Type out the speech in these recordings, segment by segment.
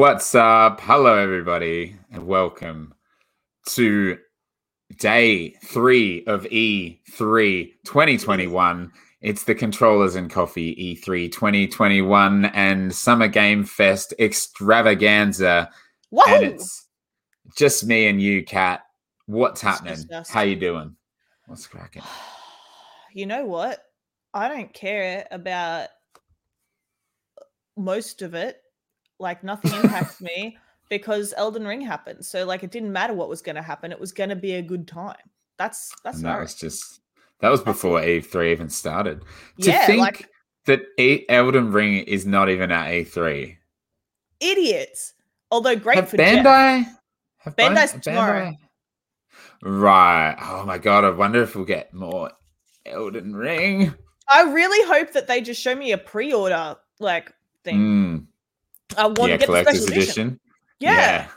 What's up? Hello, everybody, and welcome to day three of E3 2021. It's the Controllers and Coffee E3 2021 and Summer Game Fest extravaganza. Whoa! And it's just me and you, Kat. What's happening? How you doing? What's cracking? You know what? I don't care about most of it. Like nothing impacts me because Elden Ring happened. So like it didn't matter what was going to happen. It was going to be a good time. That's that's And that was just that was before E3 even started. To Yeah, think like- that e- Elden Ring is not even at E3. idiots. Although great have for Jeff. Bandai? Have Ban- Bandai's tomorrow. Right. Oh my god. I wonder if we'll get more Elden Ring. I really hope that they just show me a pre-order like thing. Mm, I want yeah, to get the collector's special edition. edition. Yeah.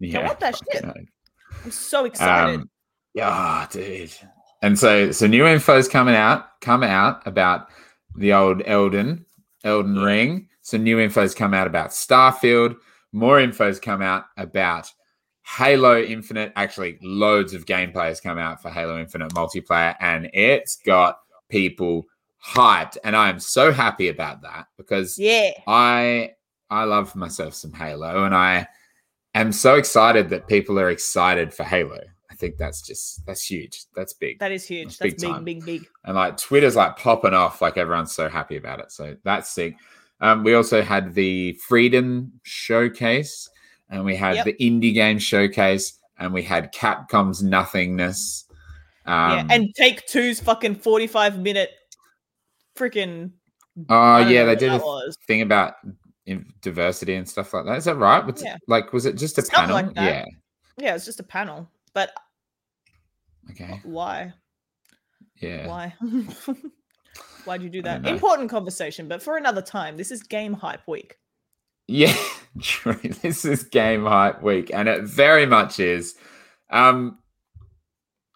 Yeah. I want that shit. I'm so excited. Um, yeah, dude. And so, so new info's coming out, come out about the old Elden, Elden Ring. So new info's come out about Starfield. More info's come out about Halo Infinite. Actually, loads of gameplay has come out for Halo Infinite multiplayer, and it's got people hyped. And I am so happy about that because yeah. I I love myself some Halo, and I am so excited that people are excited for Halo. I think that's just that's huge. That's big. That is huge. That's That's big big, big, big. and like Twitter's like popping off, like everyone's so happy about it. So that's sick. Um, we also had the Freedom Showcase, and we had Yep. the Indie Game Showcase, and we had Capcom's Nothingness. Um, yeah, and take two's fucking 45 minute freaking. oh yeah, they did a was. thing about diversity and stuff like that. Is that right? Was it- Yeah. like, was it just a Something panel? like that. Yeah. Yeah, it's just a panel. But Okay. why? Yeah. Why? Why'd you do that? Important conversation, but for another time. This is game hype week. Yeah, true. This is game hype week, and it very much is. Um,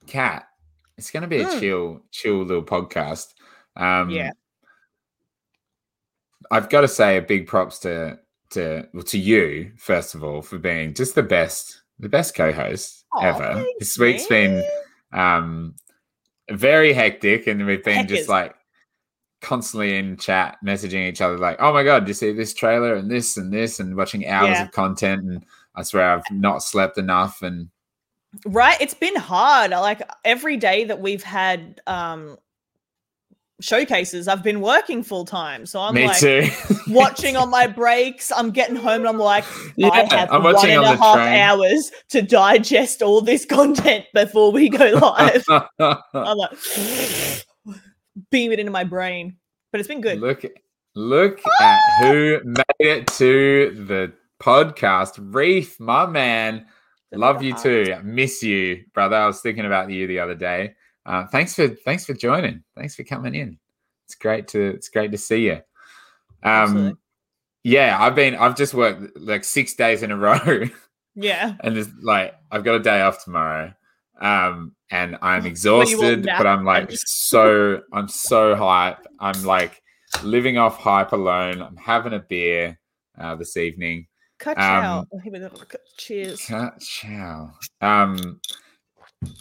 Kat, it's going to be a Mm. chill, chill little podcast. Um, Yeah. I've got to say a big props to to well, to you first of all for being just the best, the best co-host Aw, ever. this week's been um very hectic and we've been just like constantly in chat messaging each other like oh my god did you see this trailer and this and this and watching hours Yeah. of content and i swear i've not slept enough and Right? It's been hard. Like every day that we've had um showcases, I've been working full time. So I'm me like too watching on my breaks. I'm getting home and I'm like, yeah, I have i'm one and on the half train hours to digest all this content before we go live. I'm like, beam it into my brain. But it's been good. look look at ah! who made it to the podcast reef my man Love you too. Miss you, brother. I was thinking about you the other day. Uh, thanks for thanks for joining. Thanks for coming in. It's great to it's great to see you. Um, yeah, I've been I've just worked like six days in a row, Yeah. and it's like I've got a day off tomorrow. Um, and I'm Were you all exhausted, but I'm like so I'm so hype. I'm like living off hype alone. I'm having a beer uh, this evening. Cut Um, out. Here we go. Cheers. Kat chow. Um,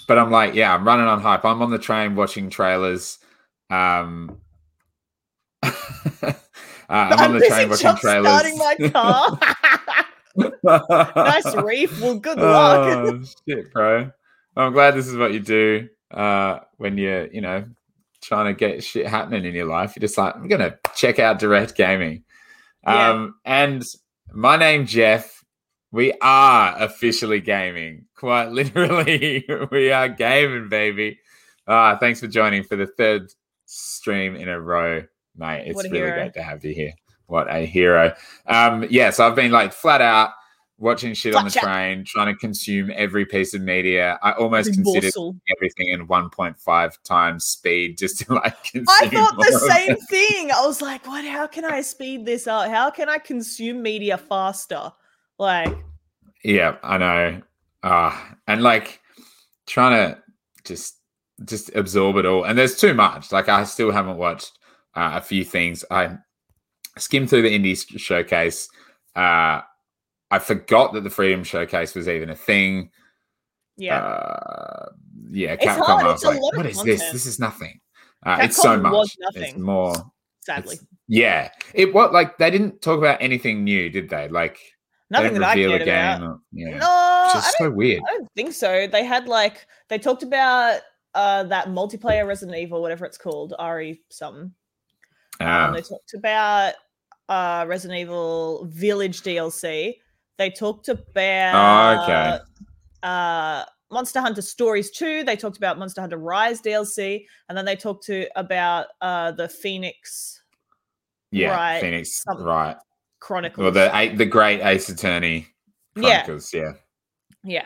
but I'm like, yeah, I'm running on hype. I'm on the train watching trailers. Um, uh, I'm on the train watching trailers. starting my car. nice reef. Well, good luck. Oh, shit, bro. I'm glad this is what you do uh, when you're, you know, trying to get shit happening in your life. You're just like, I'm gonna check out direct gaming. Yeah. Um, and my name Jeff. We are officially gaming. Quite literally, we are gaming, baby. Uh, thanks for joining for the third stream in a row, mate. It's really hero. great to have you here. What a hero. Um, yeah, so I've been like flat out watching shit on the chat. train, trying to consume every piece of media. I almost Every considered morsel. everything in 1.5 times speed just to like consume. I thought the same thing. I was like, what? How can I speed this up? How can I consume media faster? Like, Yeah, I know. Uh, and like trying to just just absorb it all. And there's too much. Like I still haven't watched uh, a few things. I skimmed through the indie showcase uh, I forgot that the Freedom Showcase was even a thing. Yeah. Uh, yeah, It's hard, it's like, what is this? content. This is nothing. Uh, it's so much. It's more. sadly. it's- Yeah. It what like they didn't talk about anything new, did they? Like Nothing that I cared about. Or, yeah. No, I Which is don't, so weird. I don't think so. They had like they talked about uh that multiplayer Resident Evil, whatever it's called, RE something. Um, Ah, they talked about uh Resident Evil Village DLC. They talked about Oh, okay. uh Monster Hunter Stories 2. They talked about Monster Hunter Rise DLC, and then they talked to about uh the Phoenix yeah. right, Phoenix. some- Right. Chronicles. Well, the the Great Ace Attorney Yeah. Chronicles. Yeah. yeah,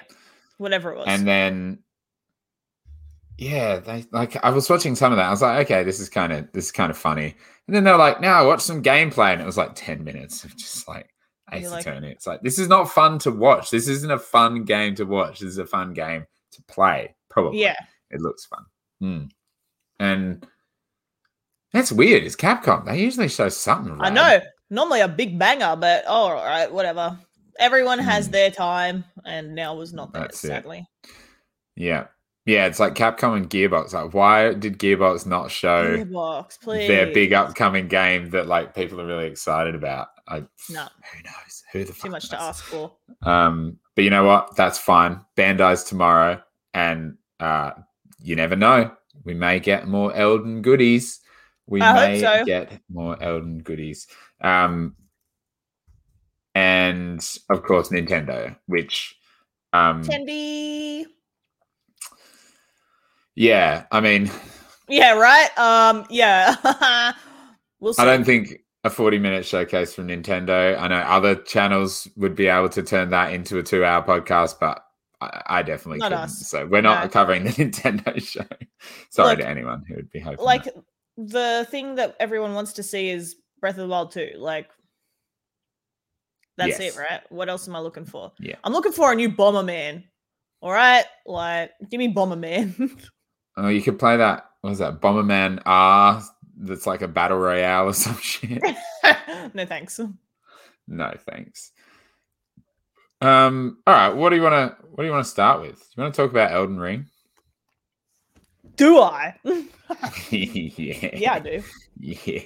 whatever it was. And then, yeah, they like I was watching some of that. I was like, okay, this is kind of this is kind of funny. And then they're like, now watch some gameplay, and it was like ten minutes of just like Ace like- Attorney. It's like this is not fun to watch. This isn't a fun game to watch. This is a fun game to play. Probably. yeah, it looks fun. Hmm. And that's weird. It's Capcom. They usually show something. I know. Normally a big banger, but oh, all right, whatever. Everyone has Mm. their time, and now was not that, That's it. sadly. Yeah. Yeah, it's like Capcom and Gearbox. Like, why did Gearbox not show Gearbox, please. their big upcoming game that like people are really excited about? I No. who knows? Who the fuck. Too much to ask for. Um, but you know what? That's fine. Bandai's tomorrow, and uh, you never know. We may get more Elden goodies. We I may so. get more Elden goodies. Um, and of course, Nintendo, which, um, Tendy. yeah, I mean, Yeah, right. Um, yeah. we'll see. I don't think a 40 minute showcase from Nintendo. I know other channels would be able to turn that into a two hour podcast, but I, I definitely Not couldn't. us. So we're not No. covering the Nintendo show. Sorry Look, to anyone who would be hoping. like that. the thing that everyone wants to see is Breath of the Wild 2. Like that's Yes. it, right? What else am I looking for? Yeah. I'm looking for a new Bomberman. All right, like give me Bomberman. oh, you could play that. What was that? Bomberman R. That's like a battle royale or some shit. no thanks. no, thanks. Um. All right. What do you want to? What do you want to start with? Do You want to talk about Elden Ring? Do I? yeah. yeah, I do. Yeah.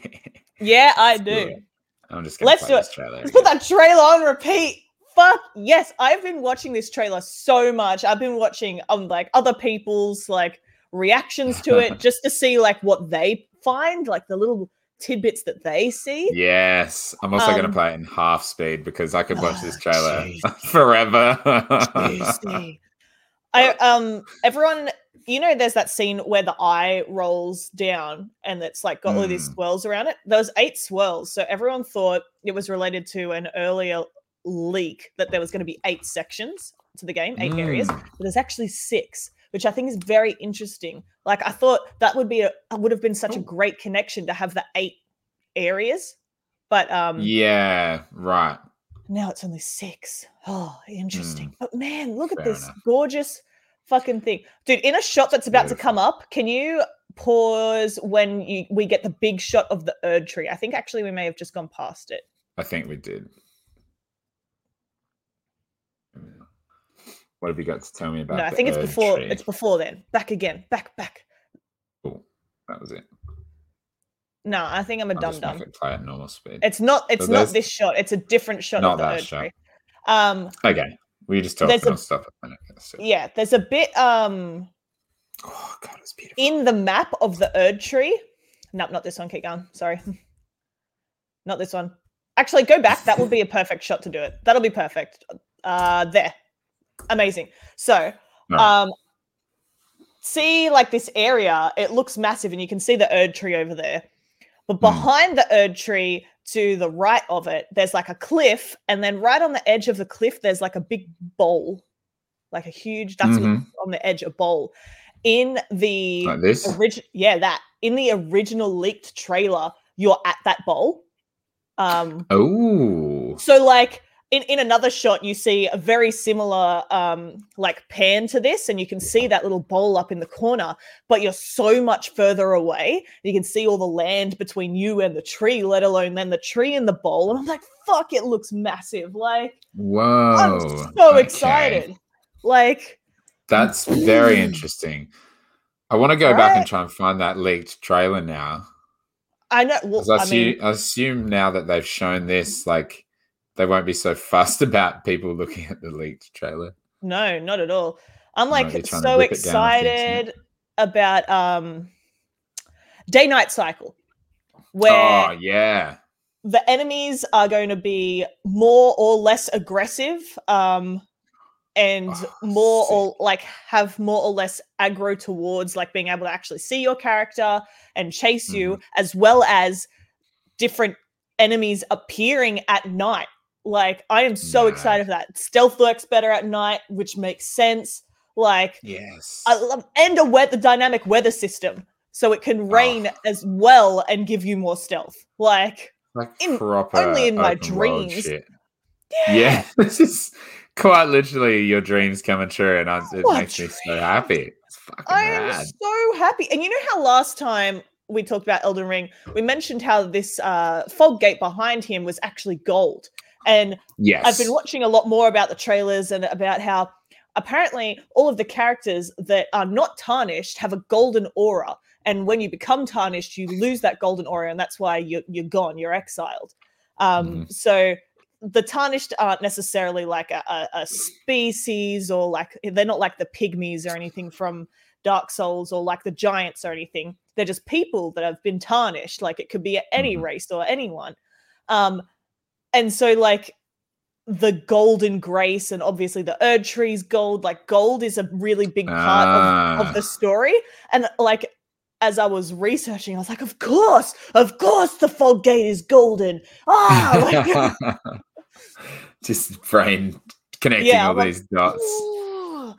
Yeah, I do. I'm just gonna Let's do this it. trailer. Let's put that trailer on repeat. Fuck yes, I've been watching this trailer so much. I've been watching um like other people's like reactions to it just to see like what they find, like the little tidbits that they see. Yes, I'm also going to Um, play it in half speed because I could watch this trailer jeez. forever. I um everyone you know there's that scene where the eye rolls down and it's like got all these Mm. swirls around it. There was eight swirls, so everyone thought it was related to an earlier leak that there was going to be eight sections to the game, eight areas, Mm. but there's actually six, which I think is very interesting. Like I thought that would be a would have been such a great connection to have the eight areas, but um yeah, right. Now it's only six. Oh, interesting. Mm. But man, look at this enough. gorgeous fucking thing. Dude, in a shot that's about to come up, can you pause when you we get the big shot of the Erd tree? I think actually we may have just gone past it. I think we did. What have you got to tell me about? no, I think it's before tree? it's before then. Back again. Back, back. Cool. That was it. No, I think I'm a dum dum. it play at normal speed. It's not it's So not this shot, it's a different shot Not of the that shot. tree. Um okay, we just talk There's stuff. a- I'll stop it. when it gets to- yeah, there's a bit um Oh god, it's beautiful. in the map of the Erd tree. Nope, not this one. Keep going. Sorry. not this one. Actually, go back. That would be a perfect shot to do it. That'll be perfect. Uh there. Amazing. So Right. um see like this area, it looks massive, and you can see the Erd tree over there. But Mm. behind the Erd tree to the right of it, there's like a cliff, and then right on the edge of the cliff, there's like a big bowl. Like a huge, that's Mhm. on the edge, a bowl. In the like this. Origi- yeah, that in the original leaked trailer, you're at that bowl. Um, Oh, so like in, in another shot you see a very similar um like pan to this and you can see that little bowl up in the corner but you're so much further away you can see all the land between you and the tree let alone then the tree and the bowl and i'm like fuck it looks massive like Whoa. i'm so okay. excited like That's very interesting. I want to go back and try and find that leaked trailer now. i know well I, i mean I assume now that they've shown this, like, they won't be so fussed about people looking at the leaked trailer. No, not at all. I'm like you're trying to so rip it down off the internet. excited about um day night cycle where Oh, yeah. the enemies are going to be more or less aggressive um and Oh, more sick. or like have more or less aggro towards like being able to actually see your character and chase Mm-hmm. you as well as different enemies appearing at night like i am so excited for that stealth works better at night which makes sense like Yes. I love and a wet the dynamic weather system so it can rain Oh. as well and give you more stealth like like in- only in my dreams. shit. Yeah, this is quite literally your dreams coming true, and I, it What makes me so happy. I am rad. so happy. And you know how last time we talked about Elden Ring, we mentioned how this uh, fog gate behind him was actually gold. And Yes, I've been watching a lot more about the trailers and about how apparently all of the characters that are not tarnished have a golden aura. And when you become tarnished, you lose that golden aura, and that's why you're, you're gone, you're exiled. Um, Mhm. So the tarnished aren't necessarily like a, a, a species or like they're not like the pygmies or anything from Dark Souls or like the giants or anything. They're just people that have been tarnished. Like it could be any Mhm. race or anyone. Um, and so like the golden grace and obviously the Erd tree's gold, like gold is a really big part of, of Ah. the story. And like as I was researching, I was like, of course, of course the fog gate is golden. Ah, like, just brain connecting Yeah, all like, these dots. Ooh.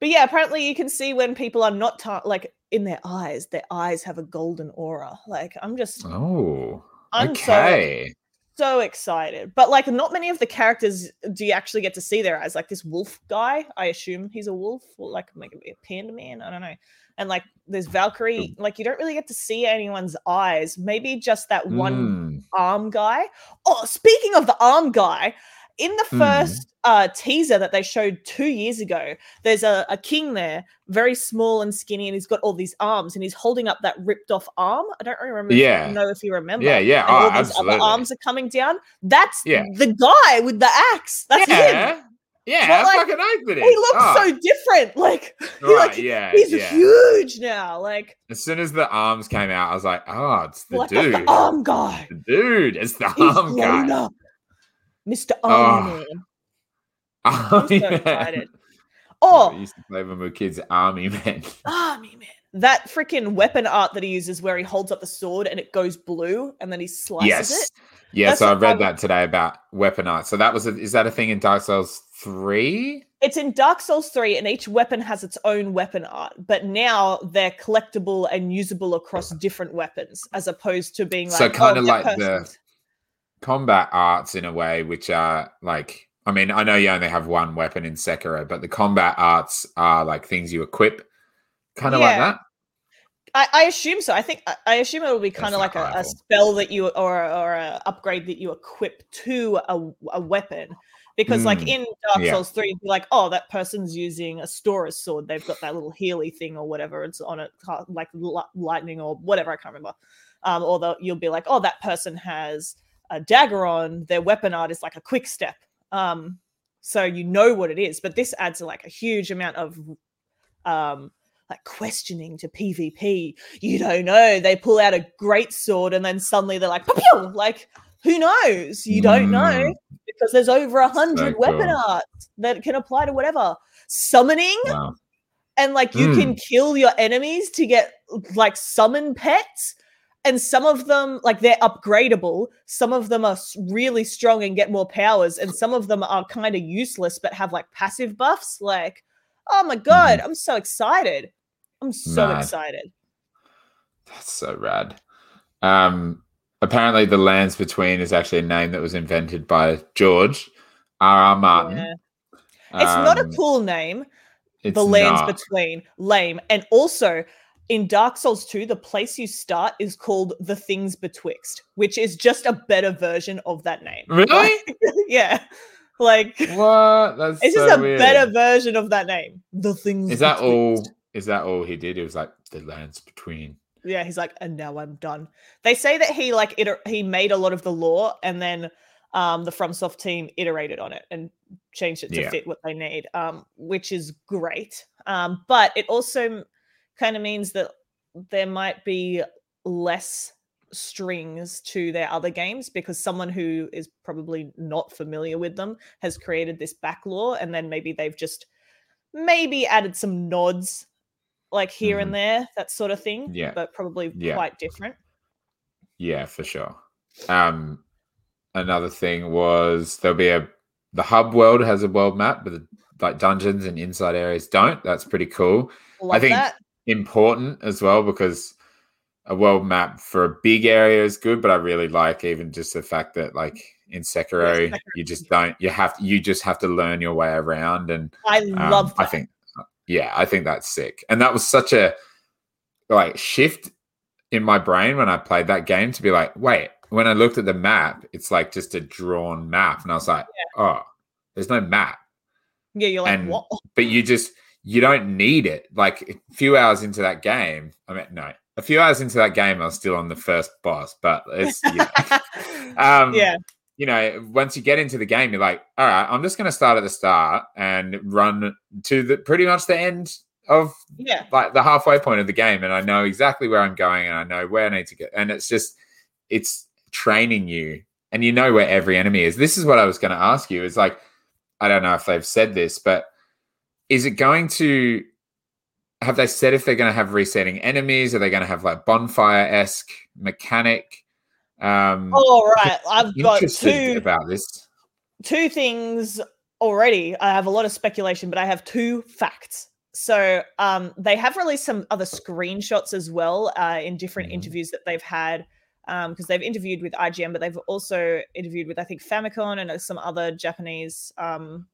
But yeah, apparently you can see when people are not tar- like in their eyes, their eyes have a golden aura. Like I'm just Oh, I'm okay. so excited. But like not many of the characters do you actually get to see their eyes. Like this wolf guy, I assume he's a wolf or like maybe a panda man. I don't know. And like there's Valkyrie, like you don't really get to see anyone's eyes. Maybe just that one Mm, arm guy. Oh, speaking of the arm guy, in the Hmm. first uh, teaser that they showed two years ago, there's a, a king there, very small and skinny, and he's got all these arms, and he's holding up that ripped off arm. I don't really remember. Yeah. know if you remember. yeah, yeah. And Oh, all these absolutely. other arms are coming down. That's Yeah. the guy with the axe. That's him. yeah, yeah. But, like, fucking it is. He looks Oh, so different. Like, he, right, like yeah, he's yeah. huge now. Like, As soon as the arms came out, I was like, oh, it's the dude. the arm guy. The dude, it's the He's arm guy. up. Mr. Ah. Army Oh, Man. I'm I'm so excited. Oh, I used to play when we were kids, Army Man. Army Man. That freaking weapon art that he uses where he holds up the sword and it goes blue and then he slices yes. it. Yeah, That's so I read I'm- that today about weapon art. So that was a, is that a thing in Dark Souls 3? It's in Dark Souls 3 and each weapon has its own weapon art, but now they're collectible and usable across different weapons as opposed to being like So kinda oh, that like the- person's- combat arts in a way which are like I mean, I know you only have one weapon in Sekiro, but the combat arts are like things you equip, kind of like that. I, I assume so. I think I- I assume it will be kind of like a, a spell that you or or a upgrade that you equip to a, a weapon. Because like Mm, in Dark yeah. Souls 3, you'd be like, oh, that person's using a Stora's sword. They've got that little Healy thing or whatever. It's on it, like lightning or whatever. I can't remember. Um, or the, you'll be like, oh, that person has a dagger on. Their weapon art is like a quick step. Um, so you know what it is. But this adds like a huge amount of um, like questioning to PvP. You don't know. They pull out a great sword and then suddenly they're like, "Pew!" like who knows? You don't know Mm, because there's over a hundred So weapon cool. arts that can apply to whatever. Summoning Wow. and like you can kill your enemies to get like summon pets. And some of them, like they're upgradable. Some of them are really strong and get more powers, and some of them are kind of useless but have like passive buffs. Like, oh my god, I'm so excited! I'm so Mad. excited. That's so rad. Um, apparently, the Lands Between is actually a name that was invented by George r r Martin. Yeah. It's not a Um, cool name. it's the lands not. between lame and also in dark souls 2 the place you start is called the things betwixt which is just a better version of that name Really? Like, yeah like What? That's it's just a weird. better version of that name the things Is that all? Is that all he did? It was like the lands between. yeah he's like and now i'm done they say that he like iter- he made a lot of the lore and then um the fromsoft team iterated on it and changed it to Yeah. fit what they need um which is great um but it also kind of means that there might be less strings to their other games because someone who is probably not familiar with them has created this back lore and then maybe they've just maybe added some nods like here Mhm. and there that sort of thing Yeah. but probably Yeah. quite different Yeah, for sure. Um, another thing was there'll be a the hub world has a world map, but the, like dungeons and inside areas don't. That's pretty cool. Love think that Important as well because a world map for a big area is good, but I really like even just the fact that like in Sekiro, Sekiro. you just don't you have you just have to learn your way around and i Um, love that. I think, yeah, I think that's sick. And that was such a like shift in my brain when I played that game to be like, wait, when I looked at the map, it's like just a drawn map, and I was like, oh, there's no map, yeah you're like and- what? but you just you don't need it. Like a few hours into that game, I mean, no, a few hours into that game, I was still on the first boss, but it's know, um, yeah you know, once you get into the game, you're like, all right, I'm just going to start at the start and run to the pretty much the end of yeah like the halfway point of the game, and I know exactly where I'm going and I know where I need to get. And it's just, it's training you, and you know where every enemy is. This is what I was going to ask you. Is like, I don't know if they've said this, but is it going to? Have they said if they're going to have resetting enemies? Are they going to have like bonfire esque mechanic? Um, all right i've got two about this. two things already. I have a lot of speculation, but I have two facts. So um, they have released some other screenshots as well uh, in different Mhm. interviews that they've had Um, because they've interviewed with IGN, but they've also interviewed with I think Famitsu and uh, some other Japanese um,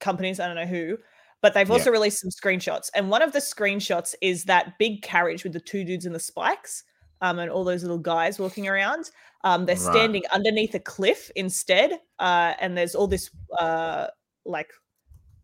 companies. I don't know who, but they've Yeah. also released some screenshots. And one of the screenshots is that big carriage with the two dudes in the spikes um, and all those little guys walking around. Um, they're Right. standing underneath a cliff instead, uh, and there's all this uh, like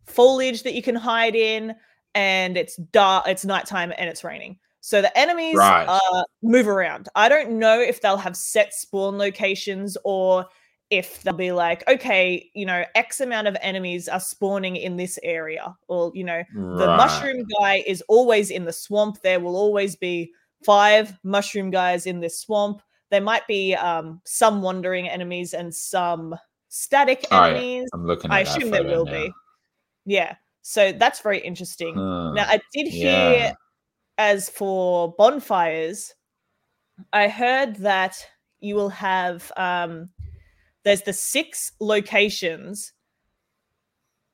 foliage that you can hide in, and it's dark, it's nighttime, and it's raining. So the enemies Right. uh, move around. I don't know if they'll have set spawn locations or if they'll be like, okay, you know, X amount of enemies are spawning in this area, or you know, the mushroom guy is always in the swamp. There will always be five mushroom guys in this swamp. There might be um, some wandering enemies and some static enemies. I'm looking. At I assume there will now. be. Yeah. So that's very interesting. Now, I did hear, yeah. as for bonfires, I heard that you will have, um, there's the six locations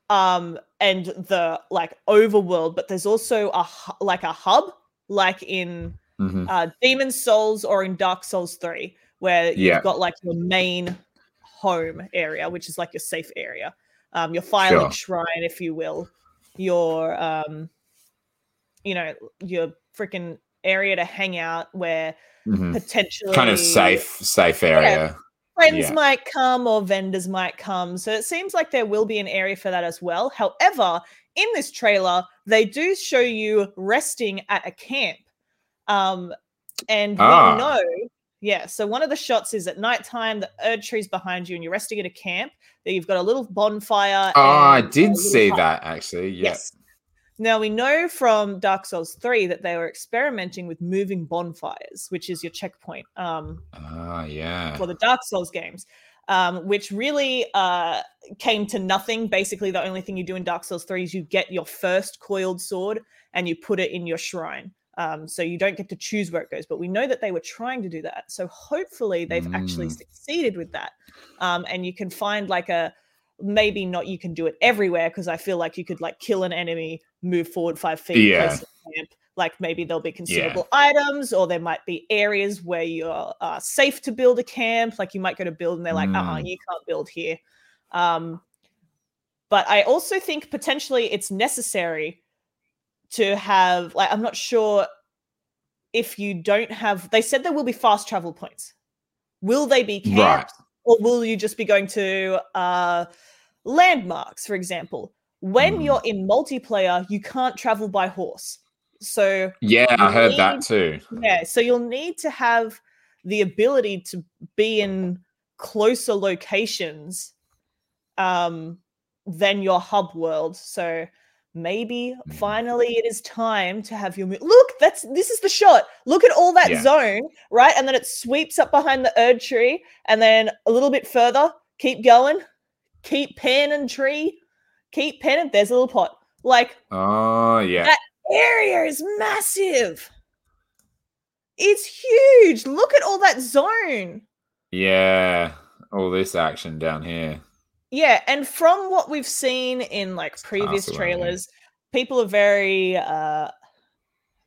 um and the like overworld but there's also a like a hub like in Mhm. uh demon souls or in dark souls 3 where you've got like your main home area which is like your safe area um your Firelink Sure. shrine if you will your um you know your freaking area to hang out where Mhm. potentially Kind of safe, safe area. Friends Yeah. might come or vendors might come. So it seems like there will be an area for that as well. However, in this trailer, they do show you resting at a camp. Um, and Ah. we know, yeah. So one of the shots is at nighttime, the Erd tree's behind you, and you're resting at a camp. That you've got a little bonfire. Oh, I did see hut. that actually. Yeah. Yes. Now we know from Dark Souls 3 that they were experimenting with moving bonfires, which is your checkpoint. Um, Ah, yeah. for the Dark Souls games, um, which really uh, came to nothing. Basically, the only thing you do in Dark Souls 3 is you get your first coiled sword and you put it in your shrine. Um, so you don't get to choose where it goes, but we know that they were trying to do that. So hopefully they've actually Mm. succeeded with that. Um, and you can find like a maybe not you can do it everywhere because I feel like you could like kill an enemy, move forward five feet, Yeah. camp. like maybe there'll be consumable items or there might be areas where you're uh, safe to build a camp like you might go to build and they're like uh-uh Mm. you can't build here um, but i also think potentially it's necessary to have like i'm not sure if you don't have they said there will be fast travel points will they be Right. camps or will you just be going to uh, landmarks for example when Mm. you're in multiplayer you can't travel by horse so Yeah, I heard that too. yeah so you'll need to have the ability to be in closer locations um, than your hub world so maybe Mm. finally it is time to have your mo- look that's this is the shot look at all that Yeah. zone right and then it sweeps up behind the erd tree and then a little bit further keep going keep panning tree keep panning there's a little pot like Oh yeah. That- area is massive it's huge look at all that zone Yeah. All this action down here. Yeah, and from what we've seen in like previous trailers, people are very uh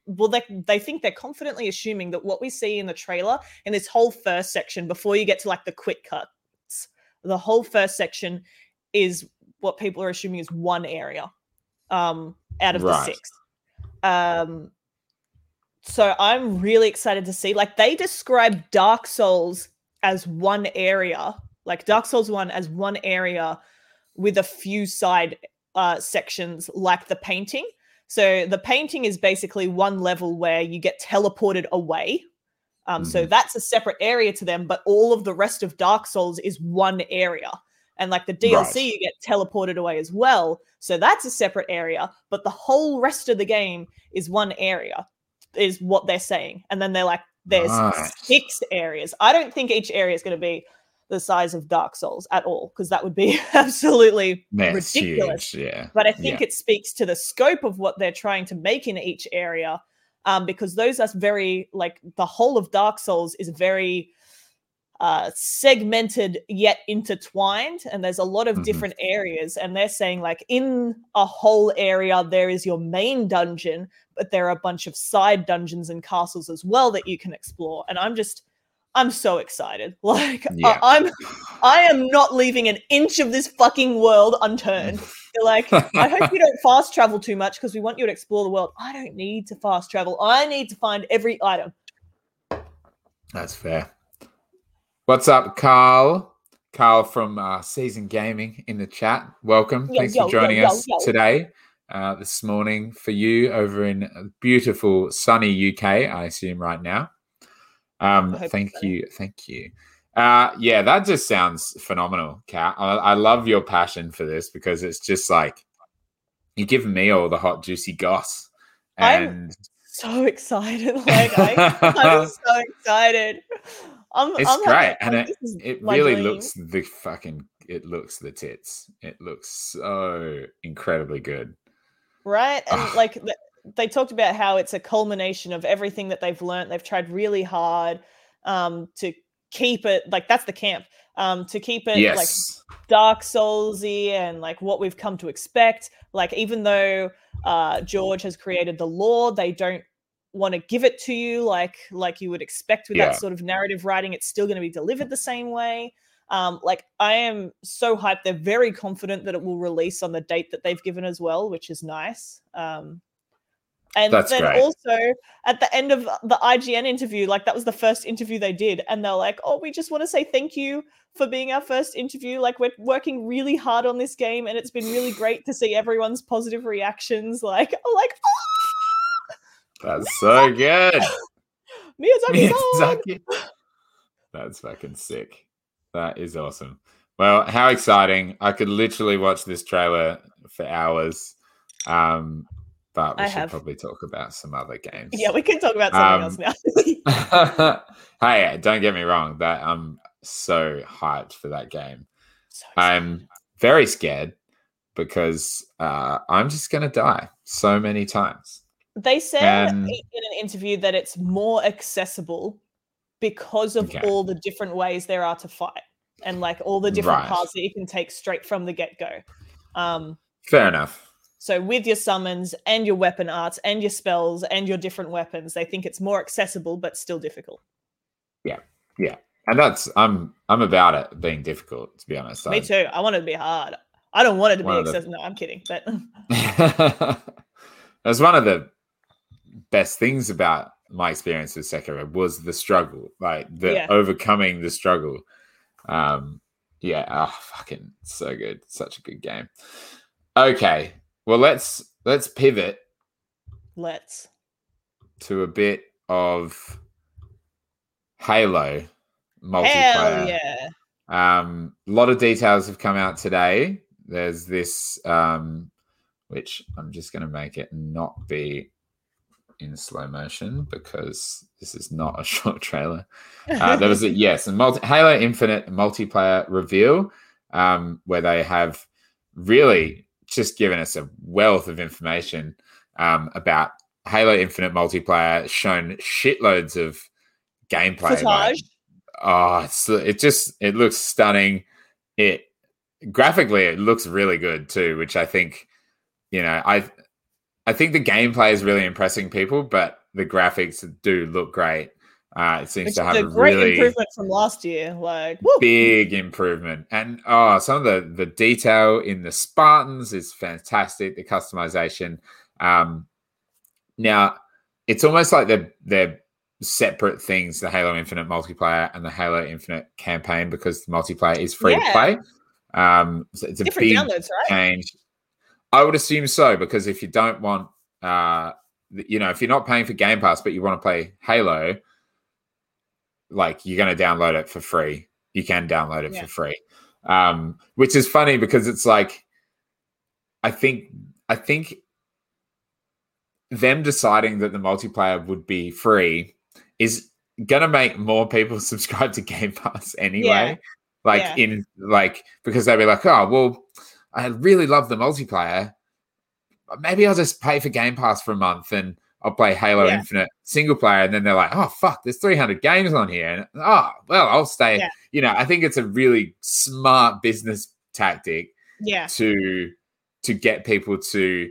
well they they think they're confidently assuming that what we see in the trailer in this whole first section before you get to like the quick cuts, the whole first section is what people are assuming is one area um out of the six. Um so I'm really excited to see like they describe Dark Souls as one area like Dark Souls 1 as one area with a few side uh, sections like the painting. So the painting is basically one level where you get teleported away. Um, So Mhm. that's a separate area to them, but all of the rest of Dark Souls is one area. And like the DLC, Right. you get teleported away as well. So that's a separate area, but the whole rest of the game is one area, is what they're saying. And then they're like, there's Nice. six areas. I don't think each area is going to be the size of Dark Souls at all, because that would be absolutely it's ridiculous. huge. Yeah. But I think it speaks to the scope of what they're trying to make in each area, um, because those are very like the whole of Dark Souls is very uh, segmented yet intertwined, and there's a lot of Mhm. different areas. And they're saying like in a whole area there is your main dungeon, but there are a bunch of side dungeons and castles as well that you can explore. And I'm just I'm so excited. Like I- Yeah. I'm I am not leaving an inch of this fucking world unturned. They're like, I hope you don't fast travel too much because we want you to explore the world. I don't need to fast travel. I need to find every item. That's fair. What's up, Carl? Carl from uh, Season Gaming in the chat. Welcome. Yo, Thanks yo, for joining yo, us today, uh, this morning for you over in beautiful sunny UK, I assume right now. Um, thank sunny. you. Thank you. Uh, yeah, that just sounds phenomenal, Kat. I, I love your passion for this because it's just like you give me all the hot, juicy goss. I'm- So excited. Like I, I'm so excited. I'm, It's I'm great, and like, this is it really dream. looks the fucking it looks the tits. It looks so incredibly good. Right and like they talked about how it's a culmination of everything that they've learned. They've tried really hard um to keep it like that's the camp um to keep it like dark soulsy and like what we've come to expect. Like even though uh george has created the lore, they don't want to give it to you like like you would expect with Yeah. that sort of narrative writing it's still going to be delivered the same way um like i am so hyped they're very confident that it will release on the date that they've given as well which is nice um and That's then great. also at the end of the IGN interview, like that was the first interview they did, and they're like, "Oh, we just want to say thank you for being our first interview. Like we're working really hard on this game, and it's been really great to see everyone's positive reactions. Like, oh, like that's so good Miyazaki's on. Miyazaki. that's fucking sick that is awesome well how exciting i could literally watch this trailer for hours um but we I should have. probably talk about some other games Yeah, we can talk about something Um, else now. hey don't get me wrong that i'm so hyped for that game So. I'm very scared because uh, I'm just going to die so many times. They said i- in an interview that it's more accessible because of Okay. all the different ways there are to fight and like all the different Right. paths that you can take straight from the get go. Um, Fair enough. So with your summons and your weapon arts and your spells and your different weapons, they think it's more accessible but still difficult. Yeah, yeah, and that's I'm I'm about it being difficult to be honest. Me I- too. I want it to be hard. I don't want it to be of the- accessible. No, I'm kidding. But That's one of the best things about my experience with Sekiro was the struggle, like the Yeah. overcoming the struggle. Um, yeah, oh, fucking so good, such a good game. Okay, well let's let's pivot let's. to a bit of Halo multiplayer. Hell yeah. Um, a lot of details have come out today. There's this, um, which I'm just going to make it not be in slow motion because this is not a short trailer. Uh, there was a yes, a multi- Halo Infinite multiplayer reveal um, where they have really just given us a wealth of information um, about Halo Infinite multiplayer, shown shitloads of gameplay. like- footage. oh it's, it just it looks stunning it graphically it looks really good too which i think you know i i think the gameplay is really impressing people but the graphics do look great uh it seems Which to have a a great really improvement from last year. Like, woo. big improvement and oh some of the the detail in the spartans is fantastic the customization um now it's almost like they're they're separate things the halo infinite multiplayer and the halo infinite campaign because the multiplayer is free to play um so it's a different big right? change i would assume so because if you don't want uh you know if you're not paying for game pass but you want to play halo like you're going to download it for free you can download it Yeah. for free um which is funny because it's like i think i think them deciding that the multiplayer would be free is gonna make more people subscribe to game pass anyway Yeah. like Yeah. in like because they'll be like oh well i really love the multiplayer maybe i'll just pay for game pass for a month and i'll play halo Yeah. infinite single player and then they're like oh fuck there's 300 games on here and oh well i'll stay Yeah. you know i think it's a really smart business tactic Yeah. to to get people to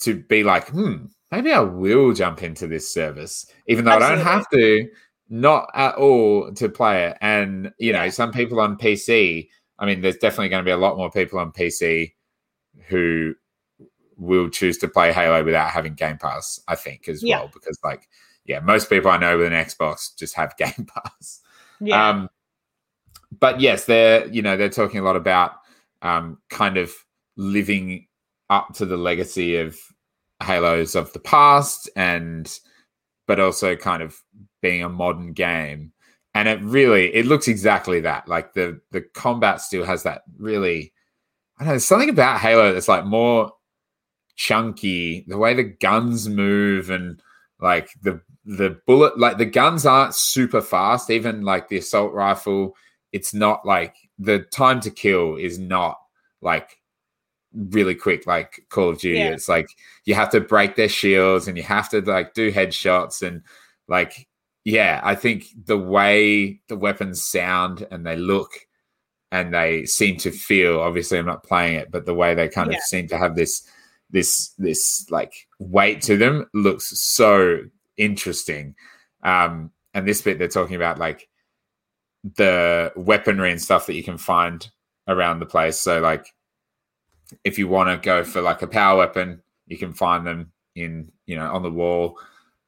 to be like, hmm, maybe I will jump into this service, even though I don't have to, not at all to play it. And you know, Yeah. some people on PC, I mean, there's definitely going to be a lot more people on PC who will choose to play Halo without having Game Pass, I think, as Yeah. well. Because like, yeah, most people I know with an Xbox just have Game Pass. Yeah. Um, but yes, they're you know they're talking a lot about um, kind of living up to the legacy of Halos of the past, and but also kind of being a modern game. And it really it looks exactly that. Like the the combat still has that really. I don't know. There's something about Halo that's like more chunky. The way the guns move and like the the bullet like the guns aren't super fast even like the assault rifle it's not like the time to kill is not like really quick like call of duty Yeah. it's like you have to break their shields and you have to like do headshots and like yeah i think the way the weapons sound and they look and they seem to feel obviously i'm not playing it but the way they kind Yeah. of seem to have this this this like weight to them looks so interesting. Um and this bit they're talking about like the weaponry and stuff that you can find around the place. So like if you want to go for like a power weapon you can find them in you know on the wall.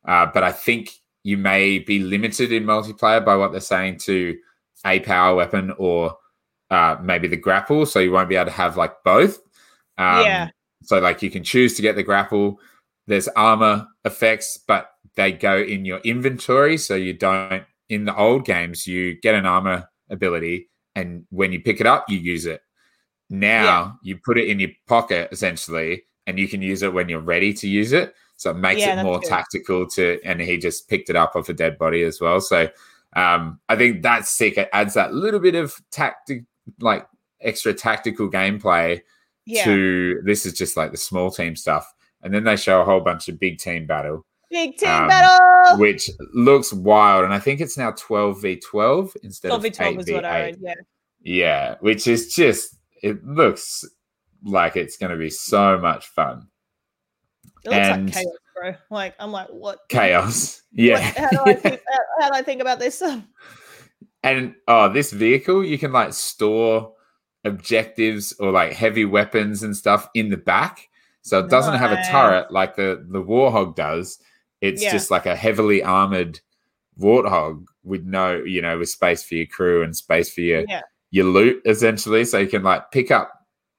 Uh, but i think you may be limited in multiplayer by what they're saying to a power weapon or uh, maybe the grapple so you won't be able to have like both. Um, Yeah. so like you can choose to get the grapple. There's armor effects but they go in your inventory so you don't in the old games you get an armor ability and when you pick it up you use it. Now you put it in your pocket essentially and you can use it when you're ready to use it so it makes Yeah, it more good. tactical to and he just picked it up off a dead body as well so um i think that's sick it adds that little bit of tactic like extra tactical gameplay Yeah. to this is just like the small team stuff and then they show a whole bunch of big team battle Big team um, battle. which looks wild and i think it's now 12 v 12 instead 12 of v 12 8 is v what I 8 read. Yeah. yeah which is just it looks like it's going to be so much fun. It looks And- like chaos, bro. Like I'm like, what? Chaos, yeah. how do I think? How, how do I think about this? and oh, this vehicle you can like store objectives or like heavy weapons and stuff in the back, so it doesn't have a turret like the the Warthog does. It's Yeah. just like a heavily armored Warthog with no, you know, with space for your crew and space for your Yeah. your loot essentially, so you can like pick up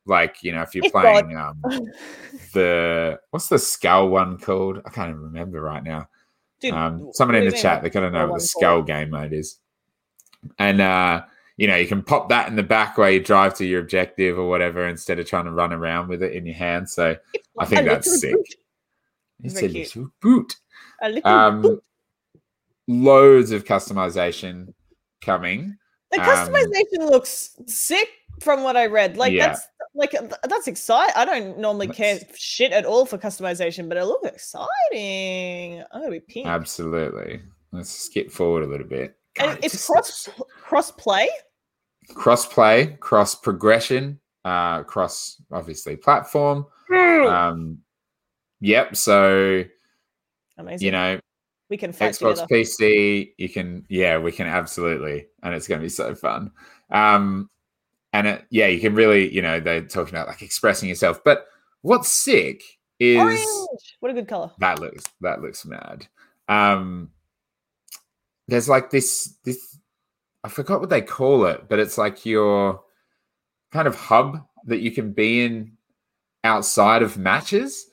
like you know if you're It's playing um the what's the skull one called? I can't even remember right now. Dude, Um, someone in the chat, they're gonna know what the skull game mode is. And uh, you know, you can pop that in the back while you drive to your objective or whatever instead of trying to run around with it in your hand. So It's I think that's sick. boot. it's a cute. little boot. A little Um, boot. loads of customization coming. The um, customization looks sick from what I read. Like Yeah. that's like that's exciting. I don't normally care shit at all for customization, but it looks exciting. I'm gonna be pink. Absolutely. Let's skip forward a little bit. and God, it's just- cross cross play. cross play, cross progression, uh, cross obviously platform. Um, yep. So Amazing. you know, we can fight Xbox, together. PC, you can, yeah, we can absolutely, and it's going to be so fun. Um, and it, yeah, you can really, you know, they're talking about like expressing yourself. But what's sick is Orange. What a good color. that looks that looks mad. Um, there's like this this I forgot what they call it, but it's like your kind of hub that you can be in outside of matches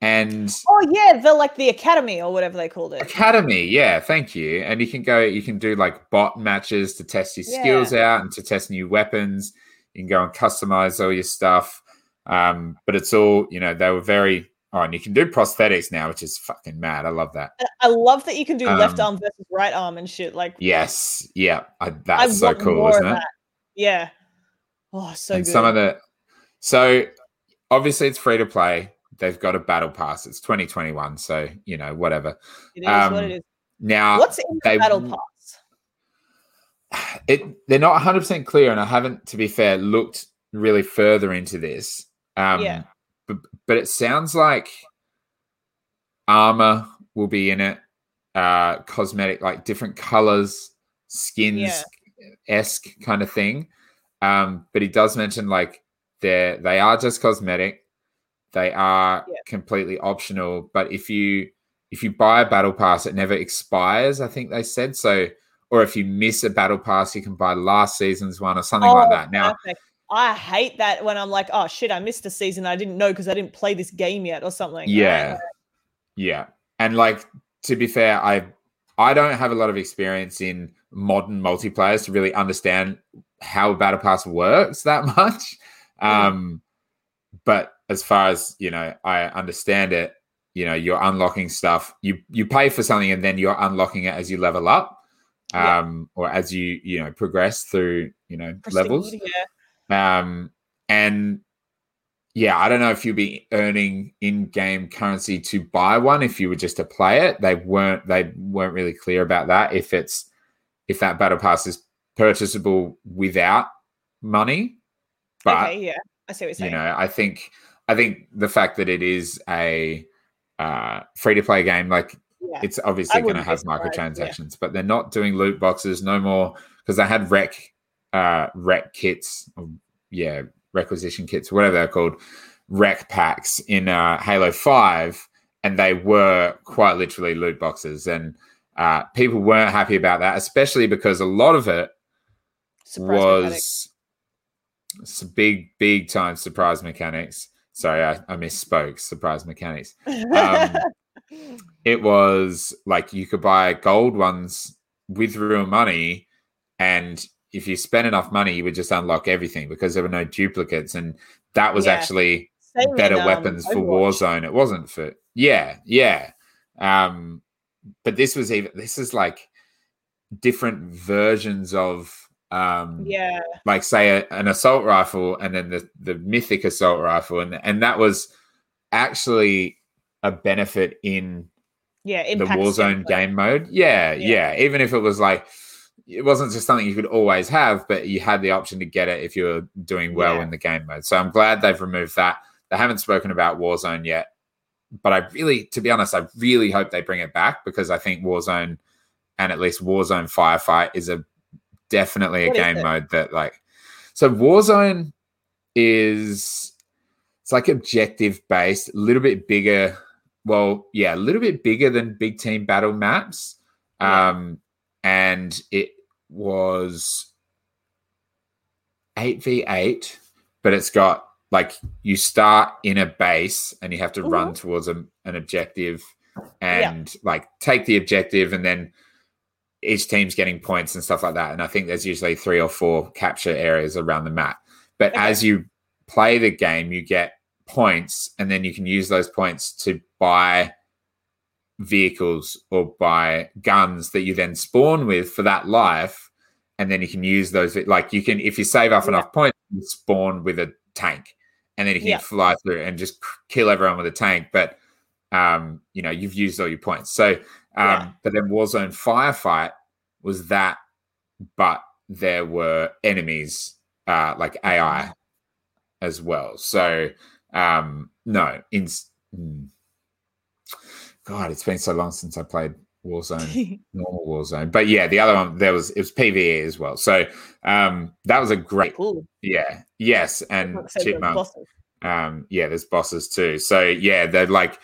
and Oh yeah, the like the academy or whatever they called it. academy yeah thank you and you can go you can do like bot matches to test your skills out and to test new weapons you can go and customize all your stuff um but it's all you know they were very oh and you can do prosthetics now which is fucking mad i love that I love that you can do left Um, arm versus right arm and shit. Like yes yeah I, I that's so cool isn't it that. Yeah. Oh, so and good. some of the so obviously it's free to play they've got a battle pass it's 2021 so you know whatever it is what um, it is. now What's in the they battle pass? It they're not 100% clear and i haven't to be fair looked really further into this. Um Yeah. but, but it sounds like armor will be in it uh cosmetic like different colors skins esque kind of thing. Um but he does mention like they're they are just cosmetic. They are Yeah. completely optional but if you if you buy a battle pass it never expires i think they said. So or if you miss a battle pass you can buy last season's one or something like that. Now Oh, perfect. I hate that when I'm like, oh shit, I missed a season. I didn't know because I didn't play this game yet or something. yeah. Yeah. And like to be fair i i don't have a lot of experience in modern multiplayers to really understand how a battle pass works that much. Um but as far as you know i understand it you know you're unlocking stuff. You you pay for something and then you're unlocking it as you level up Yeah. um or as you you know progress through you know levels Yeah. um, and yeah, I don't know if you'll be earning in-game currency to buy one if you were just to play it. They weren't. They weren't really clear about that. If it's if that battle pass is purchasable without money, but okay, yeah. I see what you're saying. you know, I think I think the fact that it is a uh, free-to-play game, like yeah. it's obviously going to have surprised, yeah. microtransactions, but they're not doing loot boxes no more because they had rec uh rec kits yeah requisition kits whatever they're called rec packs in uh halo 5 and they were quite literally loot boxes and uh people weren't happy about that especially because a lot of it Surprise was some big big time surprise mechanics sorry i, I misspoke surprise mechanics um, it was like you could buy gold ones with real money and if you spent enough money you would just unlock everything because there were no duplicates and that was Yeah. actually Same better um, weapons for Overwatch. warzone it wasn't for yeah yeah um but this was even this is like different versions of um Yeah, like say a, an assault rifle and then the the mythic assault rifle and and that was actually a benefit in yeah. the Warzone game mode. Yeah, Yeah. yeah, Even if it was like it wasn't just something you could always have, but you had the option to get it if you were doing well Yeah. in the game mode. So I'm glad they've removed that. They haven't spoken about Warzone yet, but I really, to be honest, I really hope they bring it back because I think Warzone and at least Warzone Firefight is a definitely a What is game mode that like. So Warzone is it's like objective based, a little bit bigger. Well, yeah, a little bit bigger than big team battle maps. Yeah. Um, and it was 8v8, but it's got like you start in a base and you have to run towards a, an objective and like take the objective and then each team's getting points and stuff like that. And I think there's usually three or four capture areas around the map. But Okay. as you play the game, you get points and then you can use those points to buy vehicles or buy guns that you then spawn with for that life. And then you can use those, like you can, if you save up Yeah. enough points, you spawn with a tank and then you can Yeah. fly through and just kill everyone with a tank. But, um, you know, you've used all your points. So, um, Yeah. but then Warzone Firefight was that, but there were enemies, uh, like AI as well. So, um, no, in mm. God, it's been so long since I played Warzone, normal Warzone. But yeah, the other one there was it was PVE as well. So um, that was a great, yeah, yes, and Like I said, the Chipmunk, um, yeah, there's bosses too. So yeah, they're like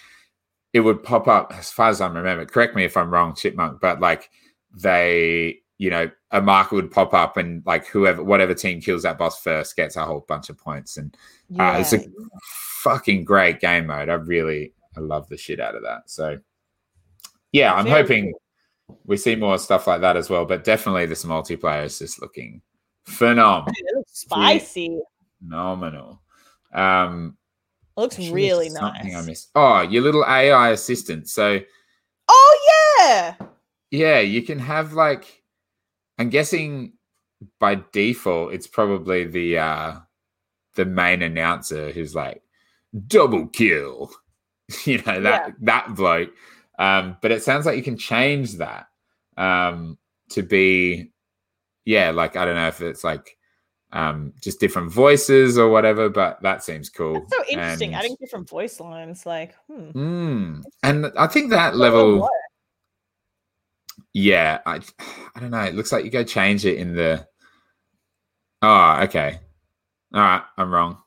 it would pop up as far as I remember. Correct me if I'm wrong, Chipmunk, but like they, you know, a marker would pop up and like whoever, whatever team kills that boss first gets a whole bunch of points. And uh, it's a fucking great game mode. I really, I love the shit out of that. So yeah, I'm Very hoping we see more stuff like that as well. But definitely this multiplayer is just looking phenomenal. It looks spicy. phenomenal. Um, It looks really something I nice. missed. Oh, your little AI assistant. So Oh yeah. yeah, you can have like I'm guessing by default it's probably the uh the main announcer who's like double kill. you know, that that bloke. Um, but it sounds like you can change that um to be yeah, like I don't know if it's like um just different voices or whatever, but that seems cool. That's so interesting. And- Adding different voice lines, like, hmm. Mm. And I think that level? Yeah, I, I don't know. It looks like you go change it in the. Oh, okay. All right, I'm wrong.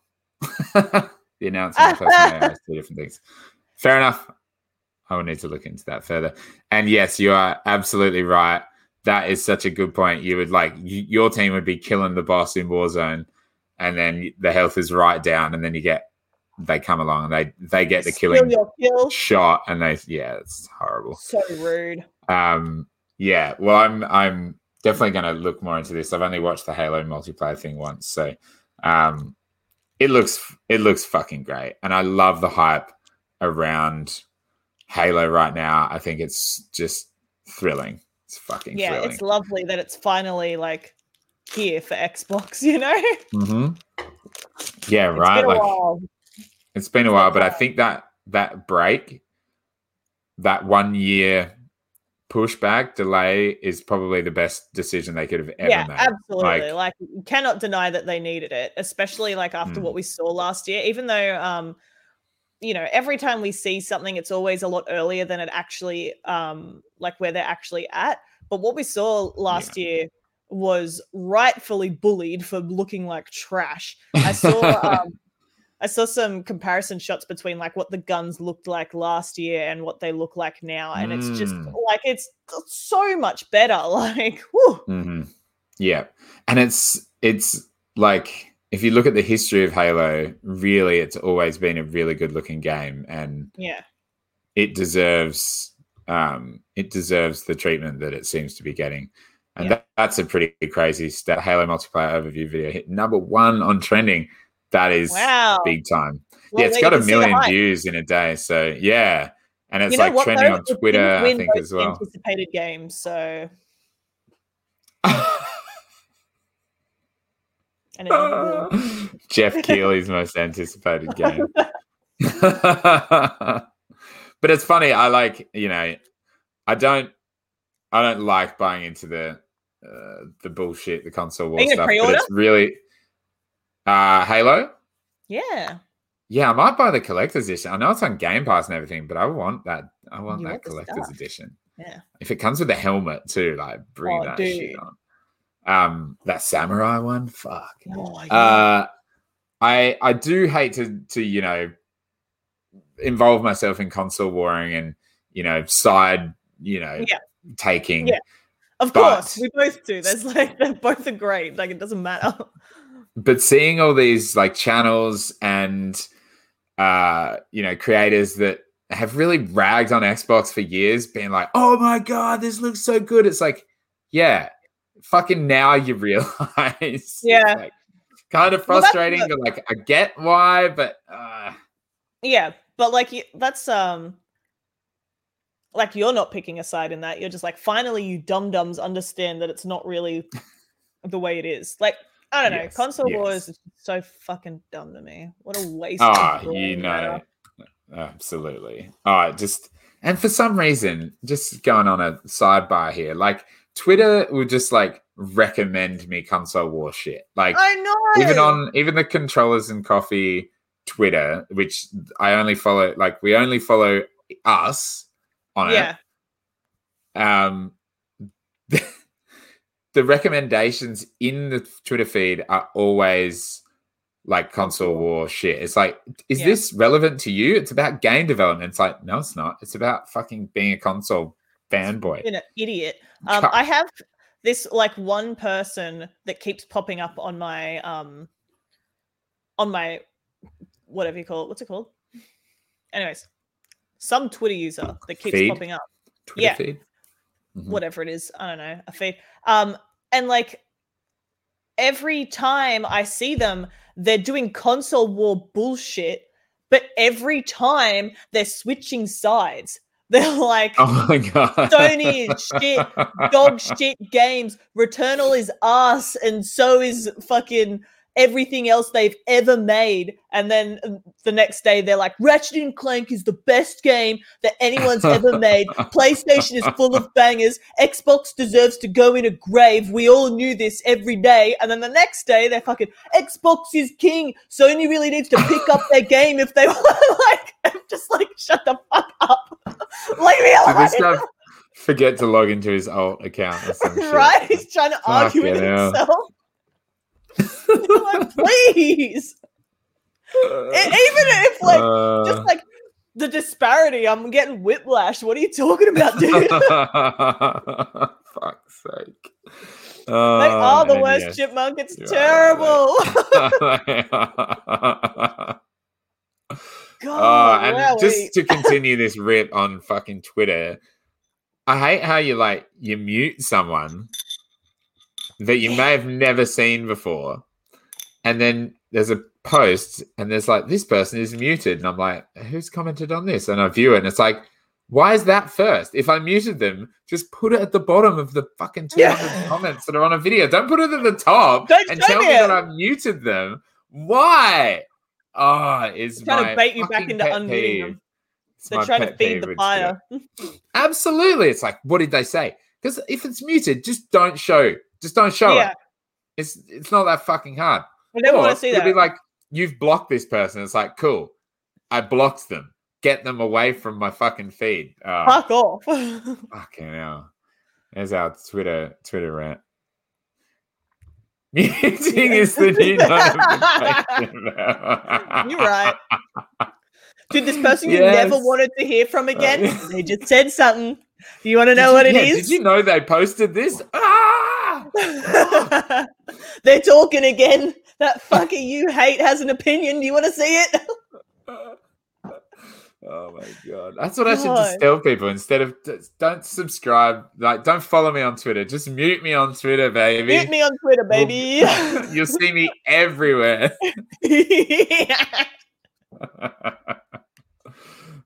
the announcer and the two different things. Fair enough. I will need to look into that further. And yes, you are absolutely right. That is such a good point. You would like you, your team would be killing the boss in Warzone, and then the health is right down, and then you get they come along and they they get the Steal killing kill. shot and they yeah it's horrible So rude. um yeah well i'm i'm definitely going to look more into this. I've only watched the halo multiplayer thing once so um it looks it looks fucking great and i love the hype around halo right now. I think it's just thrilling. It's fucking Yeah, thrilling. it's lovely that it's finally like here for Xbox, you know? hmm yeah It's right been a like while. It's been a while, but I think that that break, that one year pushback delay is probably the best decision they could have ever yeah, made. absolutely. Like- Like, you cannot deny that they needed it, especially like after Mm. what we saw last year. Even though, um, you know, every time we see something, it's always a lot earlier than it actually, um, like where they're actually at. But what we saw last year was rightfully bullied for looking like trash. I saw, um, I saw some comparison shots between like what the guns looked like last year and what they look like now, and it's just Mm. like it's so much better. Like. Mhm. Yeah, and it's it's like if you look at the history of Halo, really, it's always been a really good looking game, and yeah. it deserves um it deserves the treatment that it seems to be getting and Yeah. that, that's a pretty crazy stat halo multiplayer overview video hit number one on trending that is Wow. big time. Well, yeah it's got a can see the million views in a day so yeah. And it's You know like what, trending though? on twitter i think as well. Anticipated games, so. Geoff Keighley's most anticipated game. But it's funny i like you know i don't i don't like buying into the uh, the bullshit, the console war stuff. But it's really uh Halo. Yeah. Yeah, I might buy the collector's edition. I know it's on Game Pass and everything, but I want that. I want You that collector's stuff. edition. Yeah. If it comes with a helmet too, like bring Oh, that shit on. Um, that samurai one, fuck. Oh. Uh, I I do hate to to you know involve myself in console warring and you know side you know Yeah. taking. Yeah. of but- course, we both do. There's like they're both are great. Like it doesn't matter. But seeing all these like channels and uh you know creators that have really ragged on Xbox for years being like oh my god this looks so good it's like yeah fucking now you realize Yeah. like, kind of frustrating the- but like I get why but uh Yeah, but like that's um like you're not picking a side in that. You're just like finally you dum dums understand that it's not really the way it is. Like I don't know, Yes, console wars is so fucking dumb to me. What a waste. ah you know matter. absolutely all right just and for some reason just going on a sidebar here like Twitter will just like recommend me console war shit like I know. even on even the controllers and coffee Twitter, which I only follow, like we only follow us on yeah, it. Um, the recommendations in the Twitter feed are always like console war shit. It's like, is Yeah. this relevant to you? It's about game development. It's like, no, it's not. It's about fucking being a console fanboy. been an idiot. Um, I have this like one person that keeps popping up on my um on my whatever you call it. What's it called? Anyways, some Twitter user that keeps Feed? popping up. Twitter yeah. feed. Mhm. whatever it is i don't know a feed um and like every time i see them they're doing console war bullshit but every time they're switching sides they're like Oh my god. Sony is shit, dog shit games returnal is ass and so is fucking everything else they've ever made and then uh, the next day they're like ratchet and clank is the best game that anyone's ever made playstation is full of bangers xbox deserves to go in a grave we all knew this every day and then the next day they're fucking xbox is king sony really needs to pick up their game if they want like i'm just like shut the fuck up leave me alone forget to log into his alt account or some shit? right? He's trying to argue with hell. himself. Like, please. E- even if like Uh, just like the disparity, I'm getting whiplash. What are you talking about, dude? Fuck's sake. they are the worst yes. chipmunk. It's terrible. oh, God, and wowie. just to continue this rip on fucking Twitter, I hate how you like you mute someone that you may have never seen before, and then there's a post and there's like this person is muted, and I'm like, who's commented on this? And I view it, and it's like. Why is that first? If I muted them, just put it at the bottom of the fucking 200 Yeah. comments that are on a video. Don't put it at the top Don't and tell me me it. that I've muted them. Why? Oh, it's trying to bait you back into unmuting peeve. them. It's They're trying to feed the fire. Absolutely. It's like, what did they say? Because if it's muted, just don't show. Just don't show Yeah. it. It's it's not that fucking hard. I never want to see that. that. Be like you've blocked this person. It's like cool. I blocked them. Get them away from my fucking feed. Oh, Fuck off. fucking hell. There's our Twitter Twitter rant. Muting is the new notification. You're right. Dude, this person you never wanted to hear from again, Uh, they just said something. Do you want to Did know you- what it yeah, is? Did you know they posted this? Ah! They're talking again. That fucker you hate has an opinion. Do you want to see it? Oh my god, that's what I should just tell people instead of don't subscribe, like don't follow me on Twitter. Just mute me on Twitter, baby. Mute me on Twitter, Well, baby. You'll see me everywhere.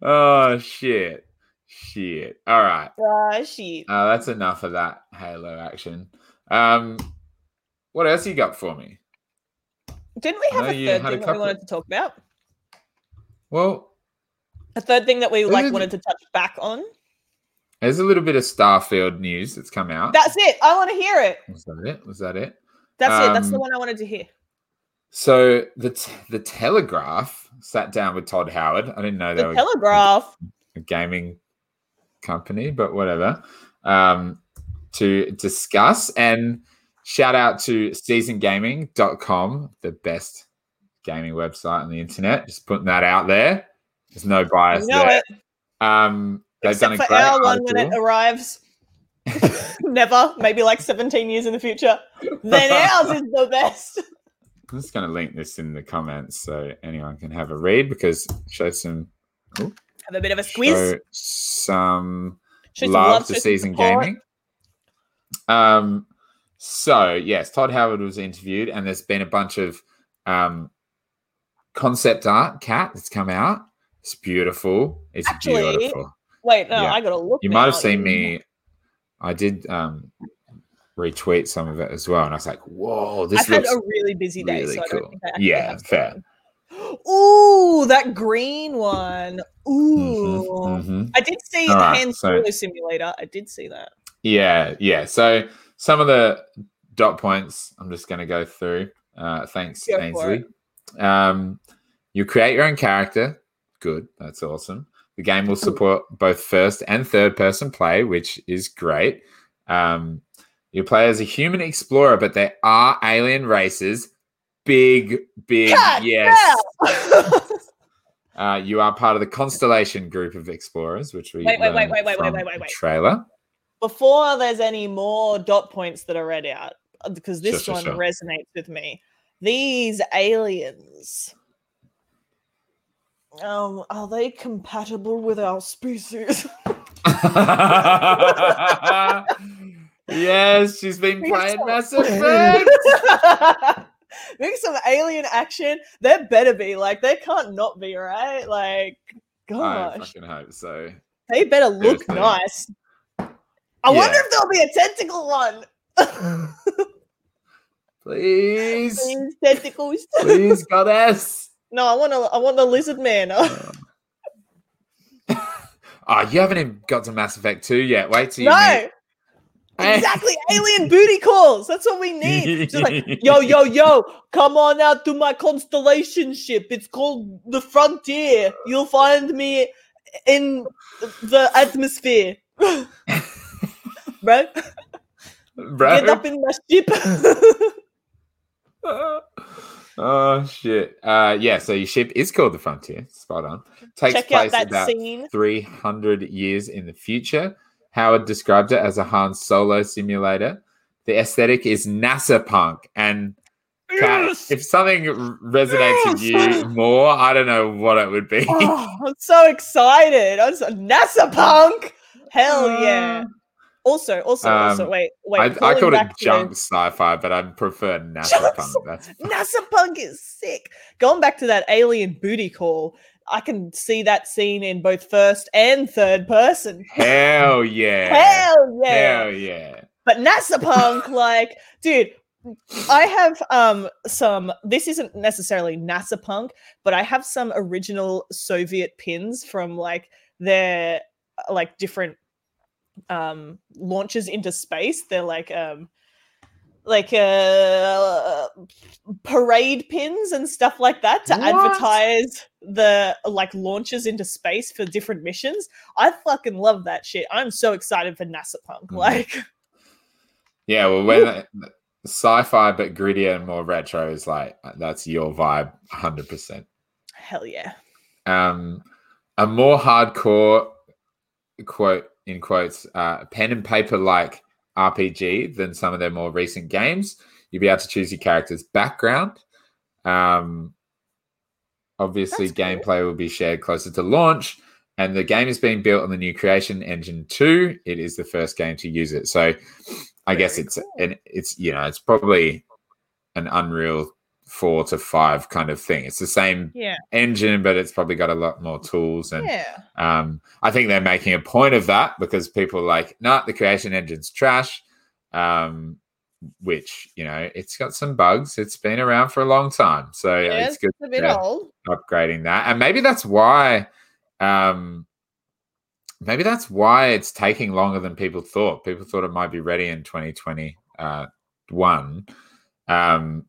oh shit, shit. All right, Ah, shit. uh, that's enough of that Halo action. Um, what else you got for me? Didn't we have a third had a thing that we wanted to talk about? Well, A third thing that we like wanted to touch back on? There's a little bit of Starfield news that's come out. That's it. I want to hear it. Was that it? Was that it? That's it. That's the Um, one I wanted to hear. So the t- the Telegraph sat down with Todd Howard. I didn't know they The were Telegraph. a gaming company, but whatever. Um, to discuss and shout out to seasongaming.com, the best gaming website on the internet. Just putting that out there. There's no bias know there. it. Um, they've Except done a for great our one when it arrives. Never. Maybe like 17 years in the future. Then ours is the best. I'm just going to link this in the comments so anyone can have a read because show some Have a bit of a squeeze. show some Show some love to season gaming. Um, so yes, Todd Howard was interviewed, and there's been a bunch of um concept art Kat that's come out. It's beautiful. It's Actually, beautiful. Wait, no, Yeah. I gotta look. You might have seen me. I did um retweet some of it as well, and I was like, "Whoa, this I've had a really busy day, really so cool." don't think I Yeah, fair. Ooh, that green one. Ooh. Mhm, mhm. I did see All right, Hand so- Simulator. I did see that. Yeah, yeah. So some of the dot points I'm just going to go through. Uh, thanks, Go Ainsley. Um, you create your own character. Good. That's awesome. The game will support both first and third person play, which is great. Um, you play as a human explorer, but there are alien races. Big, big, God yes. Uh, you are part of the Constellation group of explorers, which we Wait, wait, wait, wait, wait, wait, wait, wait, wait. trailer. Before there's any more dot points that are read out, uh, because this Sure, one sure. resonates with me. These aliens. Um, are they compatible with our species? yes, she's been We playing some- Mass Effect. Maybe some alien action. There better be like they can't not be right. Like, gosh. I fucking hope so. they better look Seriously. nice. I wonder if there'll be a tentacle one. Please, Please, tentacles. please, goddess. no, I want to. I want the lizard man. Oh, you haven't even got to Mass Effect 2 yet. Wait till you no, meet. exactly. Alien booty calls. That's what we need. Just like, yo, yo, yo, come on out to my constellation ship. It's called the Frontier. You'll find me in the atmosphere. Bro, Bro. get up in my ship. oh shit. Uh yeah, so your ship is called the Frontier. Spot on. Takes Check place about scene. 300 years in the future. Howard described it as a Han Solo simulator. The aesthetic is NASA punk. And Yes! if something resonates with you more, I don't know what it would be. Oh, I'm so excited. I'm so, NASA punk. Hell yeah. Also, also, also, Um, wait, wait. I, I called it junk sci-fi, but I prefer NASA Junk punk. That's NASA punk is sick. Going back to that alien booty call, I can see that scene in both first and third person. hell yeah. Hell yeah. Hell yeah. But NASA punk, like, dude, I have um some this isn't necessarily NASA punk, but I have some original Soviet pins from like their uh, like different um launches into space. They're like um like uh parade pins and stuff like that to What? advertise the like launches into space for different missions. I fucking love that shit. I'm so excited for NASA punk. Mhm. Like Yeah, well, when sci-fi but grittier and more retro is like that's your vibe, hundred percent. hell yeah. Um, a more hardcore quote in quotes uh, pen and paper like RPG than some of their more recent games. You'll be able to choose your character's background. Um, obviously, That's cool. gameplay will be shared closer to launch, and the game is being built on the new Creation Engine two. It is the first game to use it, so I guess it's cool. an it's you know it's probably an Unreal four to five kind of thing. It's the same Yeah. engine, but it's probably got a lot more tools. And Yeah. um, I think they're making a point of that because people are like, nah, the creation engine's trash. Um, which, you know, it's got some bugs. It's been around for a long time. So Yeah, it's good a bit old. upgrading that. And maybe that's why um maybe that's why it's taking longer than people thought. People thought it might be ready in 2021. Um,